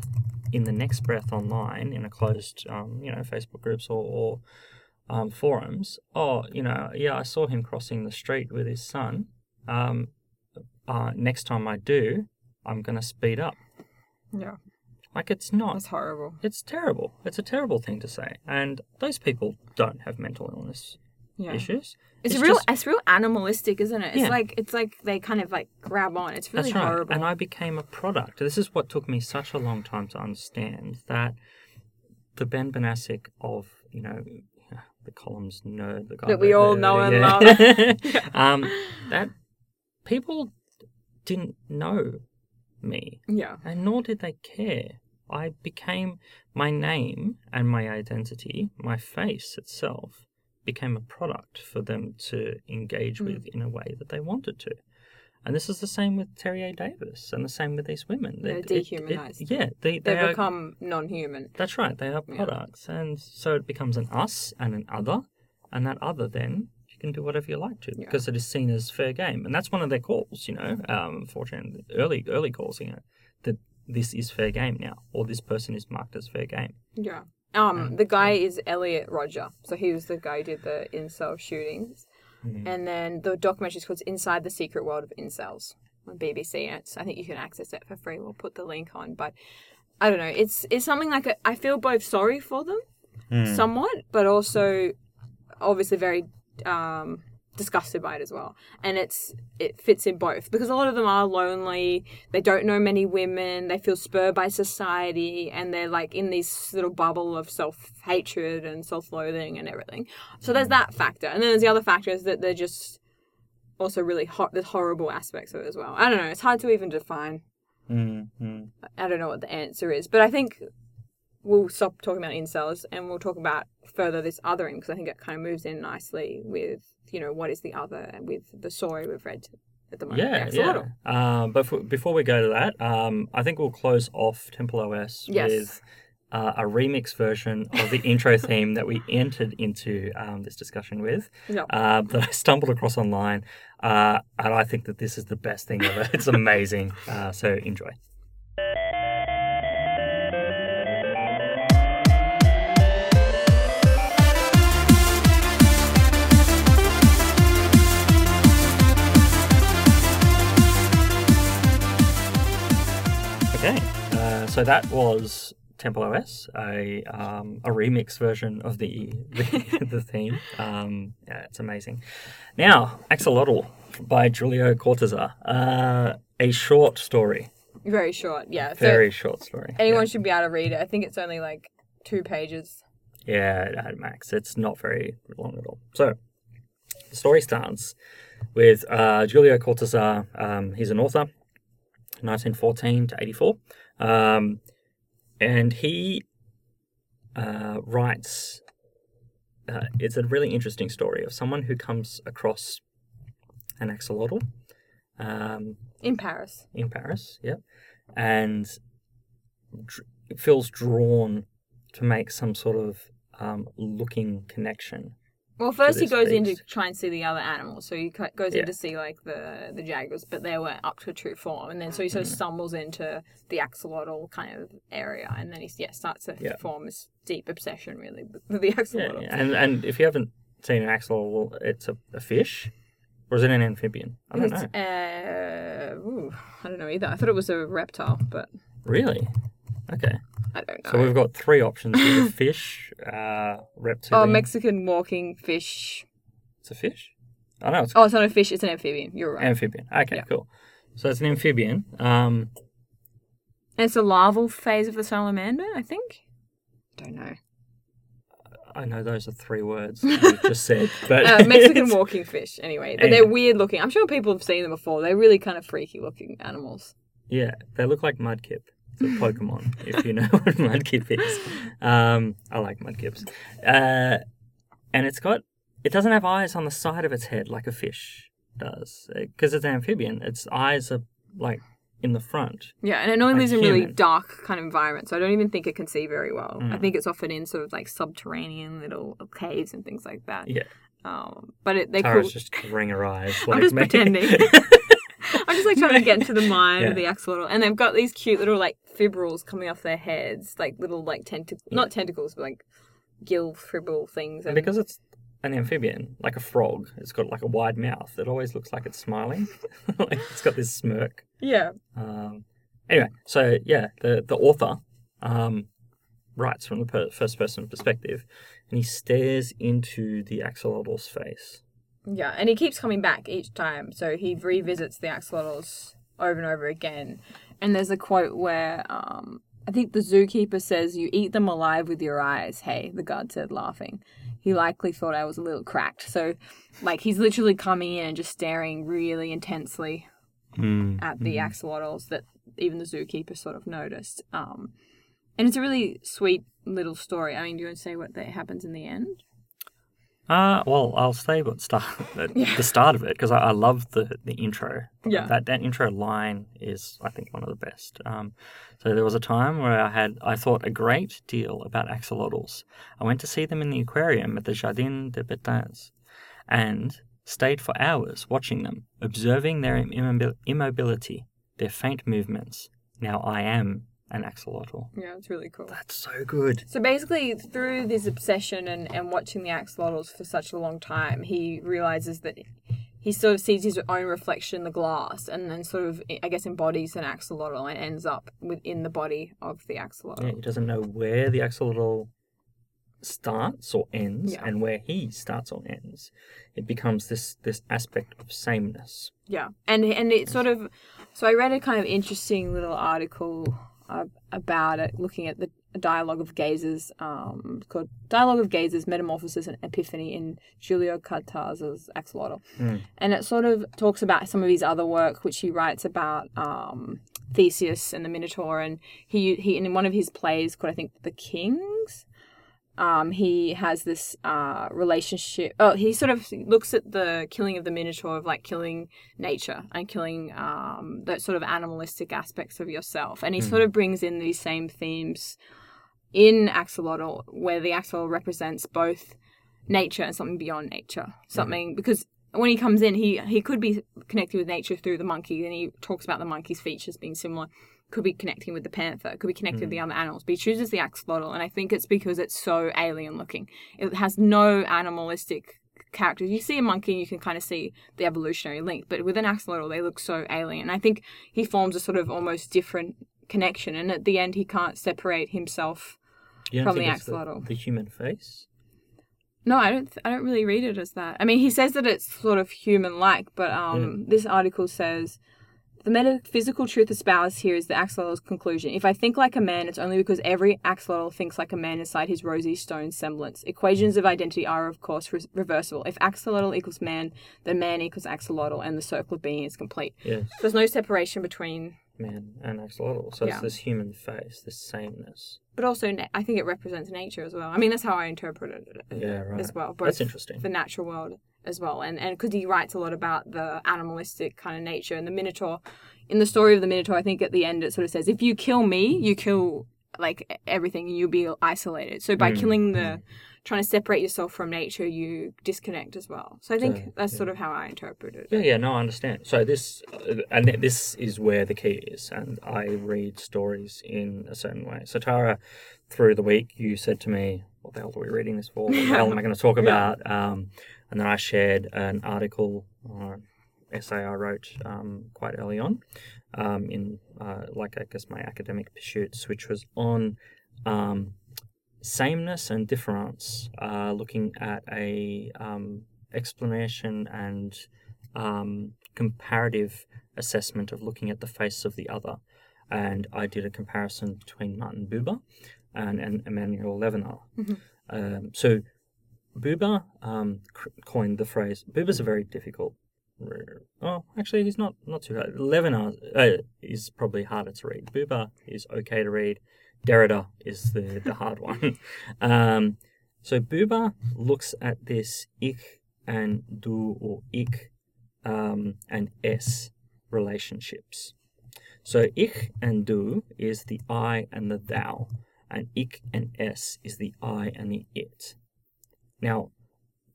A: in the next breath online in a closed, um, you know, Facebook groups or, or um, forums, oh, you know, yeah, I saw him crossing the street with his son, um, uh, next time I do, I'm going to speed up.
B: Yeah,
A: Like it's not.
B: It's horrible.
A: It's terrible. It's a terrible thing to say. And those people don't have mental illness
B: Yeah.
A: issues.
B: It's,
A: It's
B: real.
A: just-
B: It's real animalistic, isn't it? It's
A: Yeah.
B: like it's like they kind of like grab on. It's really
A: That's right.
B: horrible.
A: And I became a product. This is what took me such a long time to understand that the Ben Benasik of, you know, the columns nerd, the guy
B: That we all know and
A: love. um, that people didn't know me,
B: yeah.
A: and nor did they care. I became my name and my identity, my face itself, became a product for them to engage
B: Mm.
A: with in a way that they wanted to. And this is the same with Terry A. Davis, and the same with these women.
B: They're
A: It- it- it-
B: dehumanised.
A: yeah, they, they
B: They
A: are,
B: become non-human.
A: That's right. They are
B: Yeah.
A: products, and so it becomes an us and an other, and that other then you can do whatever you like to
B: Yeah.
A: because it is seen as fair game, and that's one of their calls. You know, um, 4chan early early calls. You know, that this is fair game now, or this person is marked as fair game.
B: Yeah. Um, the guy is Elliot Rodger. So he was the guy who did the incel shootings.
A: Mhm.
B: And then the documentary is called Inside the Secret World of Incels on BBC. And it's, I think you can access it for free. We'll put the link on. But I don't know. It's it's something like a, I feel both sorry for them somewhat, but also obviously very um, disgusted by it as well. And it's it fits in both because a lot of them are lonely. They don't know many women. They feel spurred by society, and they're like in this little bubble of self hatred and self loathing and everything. So there's that factor, and then there's the other factor is that they're just also really hot. There's horrible aspects of it as well. I don't know. It's hard to even define.
A: Mm-hmm.
B: I don't know what the answer is, but I think we'll stop talking about incels and we'll talk about further this othering because I think it kind of moves in nicely with you know what is the other and with the story we've read at the moment.
A: Yeah, yeah. Um, but f- before we go to that, um, I think we'll close off Temple OS
B: Yes.
A: with uh, a remix version of the intro theme that we entered into um, this discussion with.
B: Yeah.
A: uh, that I stumbled across online, uh, and I think that this is the best thing ever. It's amazing. Uh, so enjoy. So that was Temple OS, a um, a remix version of the the, the theme. Um, yeah, it's amazing. Now, Axolotl by Julio Cortazar, uh, a short story,
B: Very short, yeah.
A: very
B: so
A: short story.
B: anyone should be able to read it. I think it's only like two pages.
A: Yeah, yeah, at max. It's not very long at all. So, the story starts with uh, Julio Cortazar. Um, he's an author, 1914 to 84. Um, and he uh, writes, uh, it's a really interesting story of someone who comes across an axolotl um,
B: In Paris.
A: in Paris, yep, and dr- feels drawn to make some sort of um, looking connection.
B: Well, first he goes in to try and see the other animals. So he goes
A: Yeah.
B: in to see like the the jaguars, but they were up to a true form. And then so he sort of
A: Mm.
B: stumbles into the axolotl kind of area, and then he yeah starts to
A: Yeah.
B: form this deep obsession really with the axolotl.
A: yeah. and and if you haven't seen an axolotl, it's a, a fish, or is it an amphibian? I don't
B: It's,
A: know.
B: uh, ooh, I don't know either. I thought it was a reptile, but
A: Really? Okay.
B: I don't know.
A: So we've got three options: here. fish, uh, reptilian.
B: oh, Mexican walking fish.
A: It's a fish. I know it's
B: Oh, it's not a fish. It's an amphibian. You're right.
A: amphibian. Okay,
B: Yeah.
A: cool. So it's an amphibian. Um,
B: and it's the larval phase of the salamander, I think. Don't know.
A: I know those are three words you just said, but
B: uh, Mexican walking fish. Anyway, but they're weird looking. I'm sure people have seen them before. They're really kind of freaky looking animals.
A: Yeah, they look like Mudkip. It's a Pokemon, if you know what Mudkip is. Um, I like Mudkips. Uh, and it's got, it doesn't have eyes on the side of its head like a fish does. Because it's an amphibian, its eyes are like in the front.
B: Yeah, and it
A: Like
B: lives in really dark kind of environment, so I don't even think it can see very well. I
A: Mm.
B: think it's often in sort of like subterranean little caves and things like that.
A: Yeah.
B: Um, but it, they
A: Tara's
B: cool.
A: just covering her eyes.
B: I'm
A: like
B: just
A: me.
B: pretending. I'm just like trying to get into the mind
A: Yeah.
B: of the axolotl, and they've got these cute little like fibrils coming off their heads, like little like tentacles, not tentacles, but like gill fibril things.
A: And
B: And
A: because it's an amphibian, like a frog. It's got like a wide mouth. It always looks like it's smiling. like it's got this smirk.
B: Yeah.
A: Um, anyway, so yeah, the the author um, writes from the per- first person perspective, and he stares into the axolotl's face.
B: Yeah, and he keeps coming back each time. So he revisits the axolotls over and over again. And there's a quote where um, I think the zookeeper says, You eat them alive with your eyes. Hey, the guard said, laughing. He likely thought I was a little cracked. So, like, he's literally coming in and just staring really intensely
A: Mm.
B: at the axolotls that even the zookeeper sort of noticed. Um, and it's a really sweet little story. I mean, do you want to say what that happens in the end?
A: Uh, well, I'll stay what start at
B: Yeah.
A: the start of it because I, I love the the intro.
B: Yeah.
A: that that intro line is I think one of the best. Um, so there was a time where I had I thought a great deal about axolotls. I went to see them in the aquarium at the Jardin des Betins, and stayed for hours watching them, observing their immobil- immobility, their faint movements. Now I am an axolotl.
B: Yeah, it's really cool.
A: That's so good.
B: So basically, through this obsession and, and watching the axolotls for such a long time, he realizes that he sort of sees his own reflection in the glass and then sort of, I guess, embodies an axolotl and ends up within the body of the axolotl.
A: Yeah, he doesn't know where the axolotl starts or ends
B: Yeah.
A: and where he starts or ends. It becomes this this aspect of sameness.
B: Yeah, and and it sort of. So I read a kind of interesting little article about it, looking at the dialogue of gazes, um, called "Dialogue of Gazes: Metamorphosis and Epiphany" in Julio Cortaz's Axolotl,
A: Mm.
B: and it sort of talks about some of his other work, which he writes about um, Theseus and the Minotaur, and he he in one of his plays called I think The Kings um, he has this uh, relationship. Oh, he sort of looks at the killing of the Minotaur of like killing nature and killing um, that sort of animalistic aspects of yourself, and he sort of brings in these same themes in Axolotl, where the axolotl represents both nature and something beyond nature, something because. When he comes in, he he could be connected with nature through the monkey, and he talks about the monkey's features being similar could be connecting with the panther, could be connecting with the other animals, but he chooses the axolotl, and I think it's because it's so alien looking. It has no animalistic characters. You see a monkey, and you can kind of see the evolutionary link, but with an axolotl, they look so alien. I think he forms a sort of almost different connection, and at the end, he can't separate himself.
A: You
B: From the
A: it's the,
B: axolotl.
A: the human face?
B: No, I don't. I don't really read it as that. I mean, he says that it's sort of human-like, but um, this article says the metaphysical truth espoused here is the axolotl's conclusion. If I think like a man, it's only because every axolotl thinks like a man inside his rosy stone semblance. Equations of identity are, of course, re- reversible. If axolotl equals man, then man equals axolotl, and the circle of being is complete.
A: Yes,
B: There's no separation between,
A: man and axolotl. So
B: Yeah.
A: it's this human face, this sameness.
B: but also na- I think it represents nature as well. I mean, that's how I interpreted it
A: Yeah, right.
B: as well. Both
A: That's interesting.
B: the natural world as well and and because he writes a lot about the animalistic kind of nature and the minotaur in the story of the minotaur i think at the end it sort of says if you kill me you kill like everything and you'll be isolated so by
A: Mm,
B: killing the trying to separate yourself from nature you disconnect as well so i think
A: So,
B: that's
A: yeah.
B: sort of how i interpret it
A: Yeah, yeah, no, I understand. So this, uh, and th- this is where the key is, and I read stories in a certain way. So Tara, through the week, you said to me, "What the hell are we reading this for? What the hell am I going to talk about?" Um, and then I shared an article, or essay I wrote um, quite early on, um, in uh, like I guess my academic pursuits, which was on um, sameness and difference, uh, looking at a um, explanation and um, comparative assessment of looking at the face of the other. And I did a comparison between Martin Buber and, and Emmanuel Levinas.
B: Mhm.
A: Um, so Buber um, coined the phrase. Buber's a very difficult. Oh, actually, he's not not too hard. Levinas uh, is probably harder to read. Buber is okay to read. Derrida is the, the hard one. Um, so Buber looks at this ich and du or ich um, and es relationships. So ich and du is the I and the thou, and ich and es is the I and the it. Now,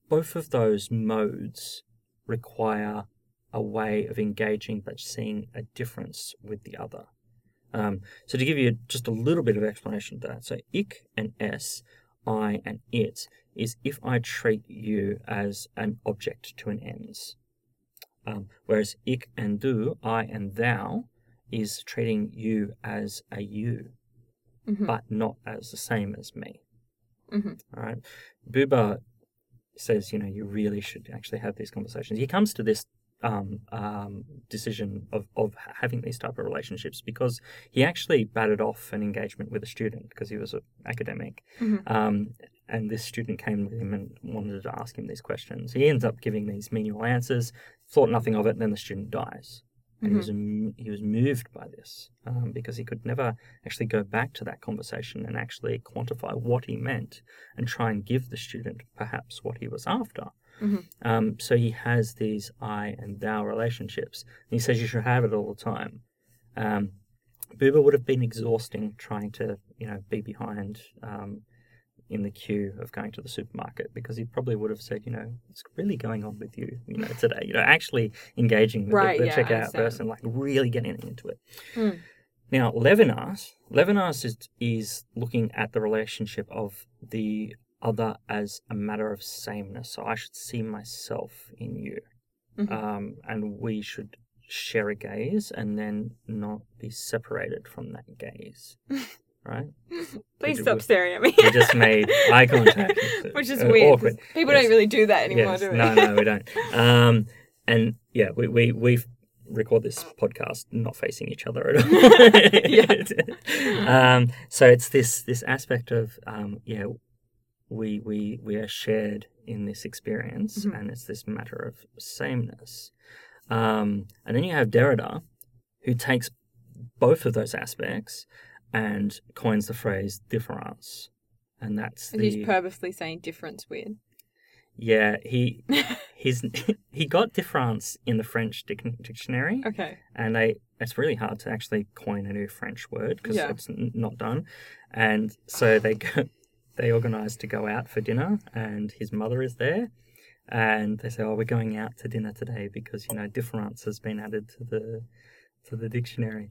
A: both of those modes require a way of engaging but seeing a difference with the other. Um, so to give you just a little bit of explanation to that, so ich and es I and it is if I treat you as an object to an ends. Um, whereas ik and du, I and thou, is treating you as a you,
B: Mhm.
A: but not as the same as me.
B: Mhm.
A: All right. Buber says, you know, you really should actually have these conversations. He comes to this um, um, decision of, of having these type of relationships because he actually batted off an engagement with a student because he was an academic.
B: Mhm.
A: Um, and this student came with him and wanted to ask him these questions. He ends up giving these meaningful answers, thought nothing of it, and then the student dies. And he was he was moved by this um, because he could never actually go back to that conversation and actually quantify what he meant and try and give the student perhaps what he was after.
B: Mhm.
A: Um, so he has these I and thou relationships. And he says you should have it all the time. Um, Buber would have been exhausting trying to you know be behind um, in the queue of going to the supermarket because he probably would have said, you know, what's really going on with you, you know, today, you know, actually engaging with
B: Right,
A: the, the
B: yeah,
A: checkout person, like really getting into it.
B: Mm.
A: Now, Levinas, Levinas is, is looking at the relationship of the other as a matter of sameness. So I should see myself in you,
B: Mhm.
A: um, and we should share a gaze and then not be separated from that gaze, right?
B: Please
A: we-
B: stop staring at me.
A: We just made eye contact,
B: Which is
A: Uh,
B: weird.
A: awkward.
B: People
A: Yes.
B: don't really do that anymore,
A: Yes.
B: do they?
A: No, no, we don't. Um, and yeah, we we we record this podcast not facing each other at all. um, so it's this this aspect of um, yeah, we we we are shared in this experience,
B: Mhm.
A: and it's this matter of sameness. Um, and then you have Derrida, who takes both of those aspects and coins the phrase difference. And that's
B: And
A: the
B: he's purposely saying difference weird.
A: yeah, he he's he got difference in the French dic- dictionary,
B: okay.
A: and they it's really hard to actually coin a new French word because
B: Yeah.
A: it's n- not done, and so they go, they organise to go out for dinner, and his mother is there, and they say, "Oh, we're going out to dinner today because you know difference has been added to the to the dictionary,"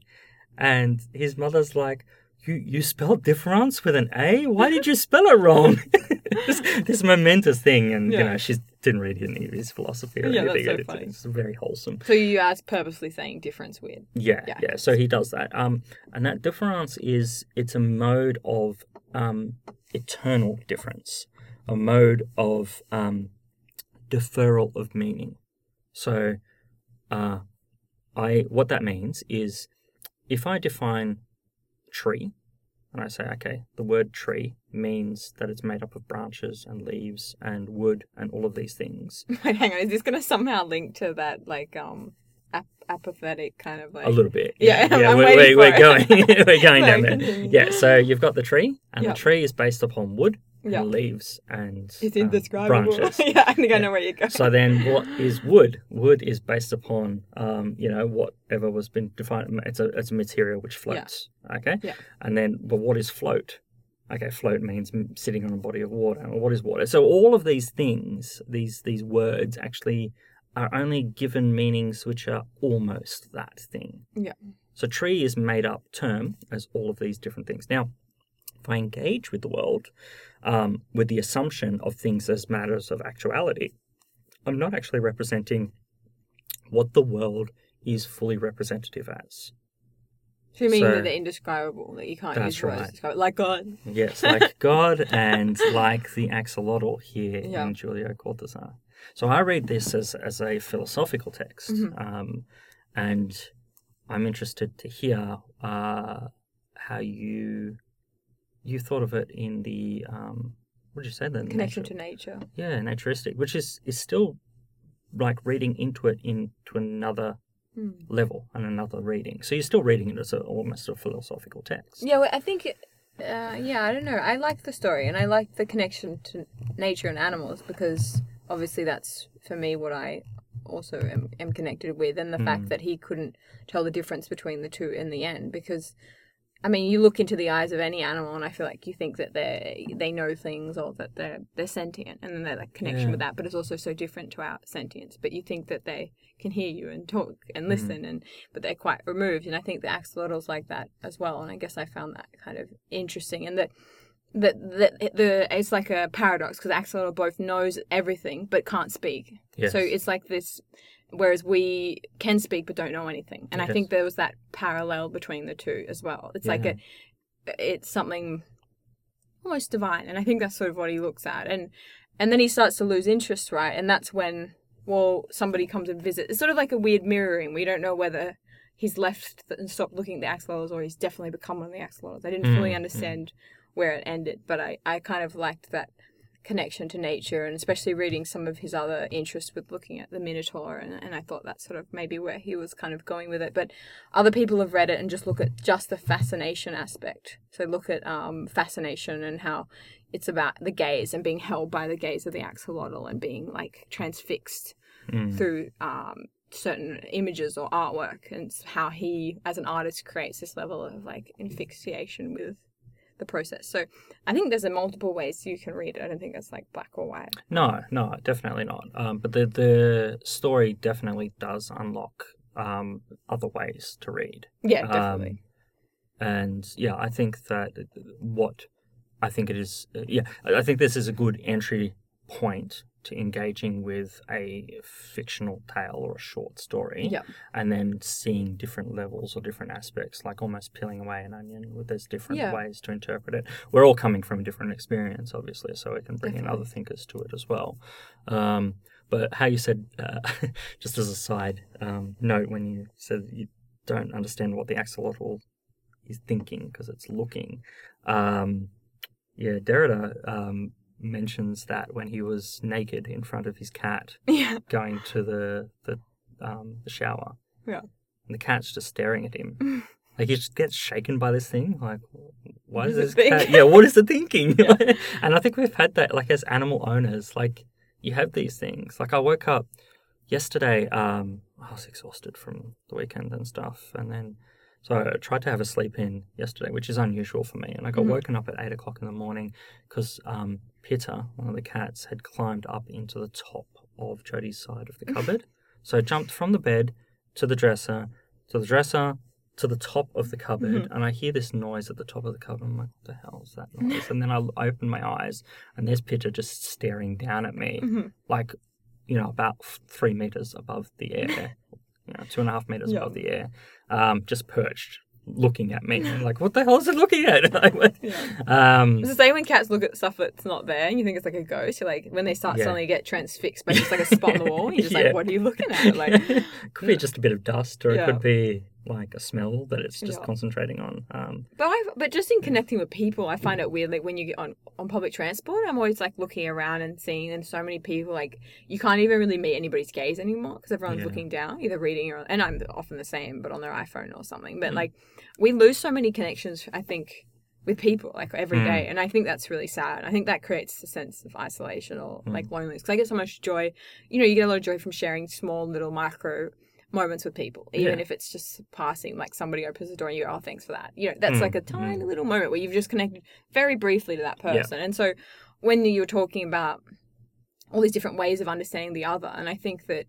A: and his mother's like. You, you spelled difference with an A? Why did you spell it wrong? this, this momentous thing, and you know she didn't read any of his philosophy or
B: Yeah, that's
A: anything.
B: so
A: It's-
B: funny.
A: It's very wholesome.
B: So you are purposely saying difference weird.
A: Yeah,
B: Yeah.
A: yeah, So he does that. Um, and that difference is it's a mode of um eternal difference, a mode of um deferral of meaning. So, uh, I what that means is if I define tree, and I say, okay, the word tree means that it's made up of branches and leaves and wood and all of these things.
B: Wait, hang on. Is this going to somehow link to that, like, um, ap- apathetic kind of like?
A: A little bit.
B: Yeah,
A: yeah.
B: I'm
A: we're, we're, we're going, we're going down there.
B: continue.
A: Yeah, so you've got the tree, and
B: Yep.
A: the tree is based upon wood
B: Yeah.
A: and leaves and
B: It's
A: um,
B: indescribable.
A: branches.
B: yeah, I think I know where you're going.
A: So then, what is wood? Wood is based upon, um, you know, whatever was been defined. It's a it's a material which floats. Okay.
B: Yeah.
A: And then, but what is float? Okay, float means sitting on a body of water. Well, What is water? So all of these things, these these words, actually are only given meanings which are almost that thing.
B: Yeah.
A: So tree is made up term as all of these different things. Now, I engage with the world um, with the assumption of things as matters of actuality, I'm not actually representing what the world is fully representative as.
B: So you mean
A: So-
B: that they're indescribable, that you can't use words
A: right.
B: like God.
A: Yes, like God and like the axolotl here
B: Yeah.
A: in Julio Cortázar. So I read this as, as a philosophical text,
B: Mhm.
A: um, and I'm interested to hear uh, how you you thought of it in the um, what did you say then?
B: Connection
A: Nature-
B: to nature.
A: yeah, naturistic, which is is still like reading into it into another
B: Hmm.
A: level and another reading. So you're still reading it as a, almost a philosophical text.
B: Yeah, well, I think, it- uh, yeah, I don't know. I like the story and I like the connection to nature and animals because obviously that's for me what I also am, am connected with, and the
A: Hmm.
B: fact that he couldn't tell the difference between the two in the end because. I mean, you look into the eyes of any animal, and I feel like you think that they they know things or that they're they're sentient, and then like connection
A: Yeah.
B: with that. But it's also so different to our sentience. But you think that they can hear you and talk and
A: Hmm.
B: listen, and but they're quite removed. And I think the axolotls like that as well. And I guess I found that kind of interesting, and that that that the it's like a paradox because axolotl both knows everything but can't speak.
A: Yes.
B: So it's like this, whereas we can speak but don't know anything. And I think there was that parallel between the two as well. It's like
A: Yeah.
B: a, it's something almost divine, and I think that's sort of what he looks at. And and then he starts to lose interest, right? And that's when well somebody comes and visits. It's sort of like a weird mirroring. We don't know whether he's left and stopped looking at the axolotls or he's definitely become one of the axolotls. I didn't fully
A: Mm, mm.
B: understand where it ended, but I I kind of liked that connection to nature and especially reading some of his other interests with looking at the minotaur and, and i thought that's sort of maybe where he was kind of going with it but other people have read it and just look at just the fascination aspect so look at um, fascination and how it's about the gaze and being held by the gaze of the axolotl and being like transfixed
A: Mm.
B: through um, certain images or artwork and how he as an artist creates this level of like asphyxiation with the process so i think there's a multiple ways you can read it i don't think it's like black or white
A: No, no, definitely not. Um, but the the story definitely does unlock um, other ways to read.
B: yeah definitely
A: Um, and yeah, I think that what I think it is, uh, yeah, I I think this is a good entry point to engaging with a fictional tale or a short story.
B: yeah
A: And then seeing different levels or different aspects, like almost peeling away an onion. where There's different
B: Yeah.
A: ways to interpret it. We're all coming from a different experience, obviously, so we can bring in other thinkers to it as well. Um, but how you said, uh, just as a side um, note, when you said you don't understand what the axolotl is thinking because it's looking, um, yeah, Derrida um, mentions that when he was naked in front of his cat
B: yeah
A: going to the the um, the shower.
B: Yeah.
A: And the cat's just staring at him. like he just gets shaken by this thing. Like, why
B: What
A: is
B: does
A: this cat? Yeah, what is it thinking?
B: Yeah.
A: and I think we've had that. Like as animal owners, like you have these things. Like I woke up yesterday. Um, I was exhausted from the weekend and stuff, and then. So I tried to have a sleep in yesterday, which is unusual for me, and I got
B: Mhm.
A: woken up at eight o'clock in the morning because um, Pitta, one of the cats, had climbed up into the top of Jody's side of the cupboard. so I jumped from the bed to the dresser, to the dresser, to the top of the cupboard, and I hear this noise at the top of the cupboard. I'm like, what the hell is that noise? and then I, open my eyes, and there's Pitta just staring down at me,
B: Mhm.
A: like, you know, about f- three meters above the air, you know, two and a half meters
B: Yeah.
A: above the air, um, just perched, looking at me. I'm like, what the hell is it looking at? I went-
B: Yeah.
A: um,
B: It's the same when cats look at stuff that's not there and you think it's like a ghost. You're like, when they start
A: Yeah.
B: suddenly get transfixed by just like a spot on the wall, you're just
A: Yeah.
B: like, what are you looking at? Like,
A: could be just a bit of dust, or it could be like a smell that it's just
B: Yeah.
A: concentrating on. Um,
B: but I, but just in connecting with people, I find it weird. Like when you get on on public transport, I'm always like looking around and seeing, and so many people like you can't even really meet anybody's gaze anymore because everyone's
A: Yeah.
B: looking down, either reading or, and I'm often the same, but on their iPhone or something. But
A: Mm.
B: like we lose so many connections. I think. With people like every
A: Mm.
B: day, and I think that's really sad. I think that creates a sense of isolation or
A: Mm.
B: like loneliness. Because I get so much joy, you know, you get a lot of joy from sharing small little micro moments with people, even
A: Yeah.
B: if it's just passing, like somebody opens the door and you go, oh, thanks for that. You know, that's
A: Mm,
B: like a tiny little moment where you've just connected very briefly to that
A: Yeah.
B: person. And so when you were talking about all these different ways of understanding the other, and I think that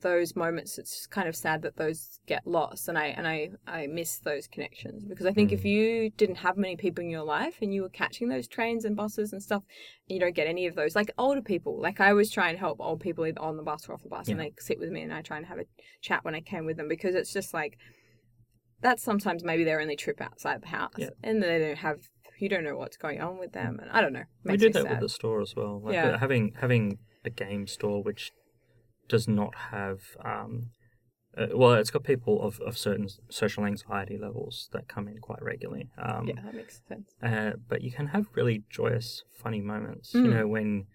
B: those moments it's kind of sad that those get lost and i and i i miss those connections because i think if
A: Mm.
B: you didn't have many people in your life and you were catching those trains and buses and stuff and you don't get any of those like older people like i always try and help old people either on the bus or off the bus and
A: Yeah.
B: they sit with me and i try and have a chat when i can with them because it's just like that's sometimes maybe their only trip outside the house
A: Yeah.
B: and they don't have you don't know what's going on with them and i don't know
A: we do that
B: sad.
A: with the store as well. Like
B: Yeah.
A: having having a game store which does not have um, uh, well, it's got people of, of certain social anxiety levels that come in quite regularly. Um,
B: yeah that makes sense
A: Uh, but you can have really joyous, funny moments. You
B: Mm.
A: know, when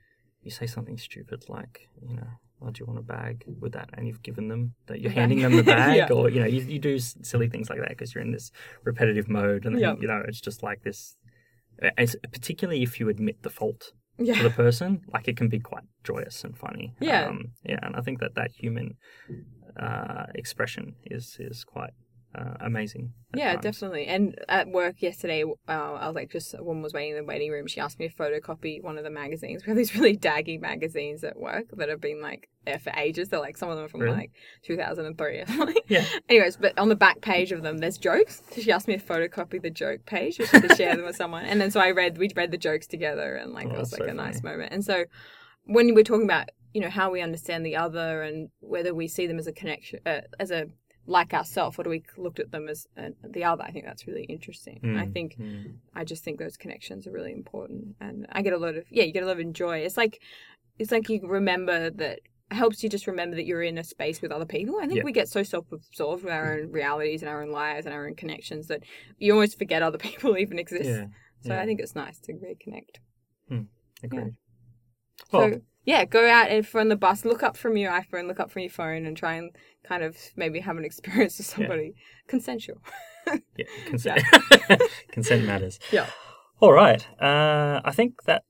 A: you say something stupid like, you know, oh, do you want a bag with that? And you've given them that you're handing them the bag,
B: Yeah.
A: or you know, you, you do s- silly things like that because you're in this repetitive mode, and then,
B: Yeah.
A: you know, it's just like this. It's, particularly if you admit the fault
B: yeah
A: to the person, like it can be quite joyous and funny.
B: Yeah.
A: um, yeah, and I think that that human uh, expression is is quite uh, amazing.
B: Yeah,
A: times.
B: definitely. And at work yesterday, uh, I was like, just a woman was waiting in the waiting room. She asked me to photocopy one of the magazines. We have these really daggy magazines at work that have been like there for ages. They're like some of them are from
A: Really?
B: like 2003 or something.
A: Yeah.
B: Anyways, but on the back page of them, there's jokes. So she asked me to photocopy the joke page just to share them with someone. And then so I read, we read the jokes together, and like
A: Oh,
B: it was like
A: so
B: a nice moment. And so when we're talking about you know how we understand the other and whether we see them as a connection, uh, as a like ourselves, or do we look at them as uh, the other? I think that's really interesting. I
A: Mm,
B: think
A: mm.
B: I just think those connections are really important, and I get a lot of yeah, you get a lot of joy. It's like it's like you remember that helps you just remember that you're in a space with other people. I think
A: Yeah.
B: we get so self-absorbed with our own realities and our own lives and our own connections that you almost forget other people even exist.
A: Yeah.
B: So
A: yeah.
B: I think it's nice to reconnect.
A: Agreed.
B: So
A: Well,
B: yeah, go out and from the bus, look up from your iPhone, look up from your phone, and try and kind of maybe have an experience with somebody consensual.
A: yeah, consent. consent matters.
B: Yeah.
A: All right. Uh, I think that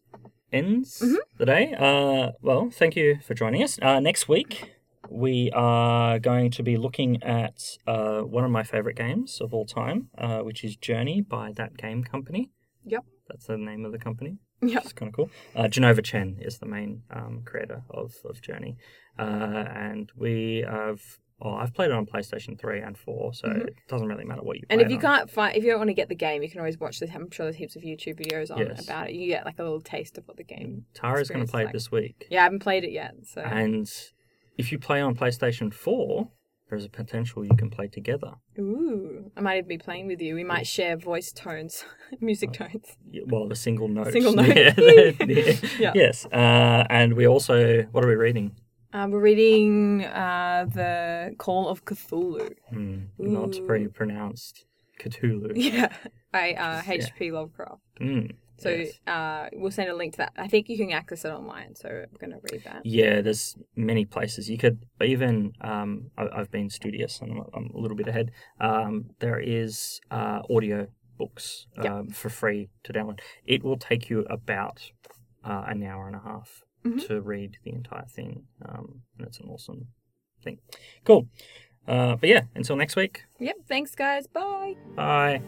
A: ends
B: Mhm.
A: the day. Uh, well, thank you for joining us. Uh, next week, we are going to be looking at uh, one of my favorite games of all time, uh, which is Journey by That Game Company.
B: Yep.
A: That's the name of the company.
B: Yeah.
A: It's kind of cool. Uh, Jenova Chen is the main um, creator of, of Journey. Uh, and we have, oh, I've played it on PlayStation 3 and 4, so
B: Mhm.
A: it doesn't really matter what you
B: And if you
A: on.
B: can't find, if you don't want to get the game, you can always watch this. I'm sure there's heaps of YouTube videos on
A: Yes.
B: about it. You get like a little taste of what the game. Is.
A: Tara's going to play
B: like.
A: it this week.
B: Yeah, I haven't played it yet, so
A: And if you play on PlayStation 4, there's a potential you can play together.
B: ooh, I might even be playing with you. We might share voice tones, music
A: Oh.
B: tones.
A: Y- Well, the single notes.
B: Single note.
A: Yeah, yeah.
B: Yeah.
A: Yes. Uh, and we also, what are we reading?
B: Um, we're reading uh, the Call of Cthulhu.
A: Hmm, not very pronounced. Cthulhu.
B: Yeah, by uh,
A: Yeah.
B: H.P. Lovecraft.
A: Mm,
B: So
A: yes.
B: uh, we'll send a link to that. I think you can access it online. So I'm gonna read that.
A: Yeah, there's many places you could even. Um, I, I've been studious and I'm, I'm a little bit ahead. Um, there is uh, audio books
B: Yep.
A: um, for free to download. It will take you about uh, an hour and a half
B: Mhm.
A: to read the entire thing, um, and it's an awesome thing. Cool. Uh, but yeah, until next week.
B: Yep. Thanks, guys. Bye.
A: Bye.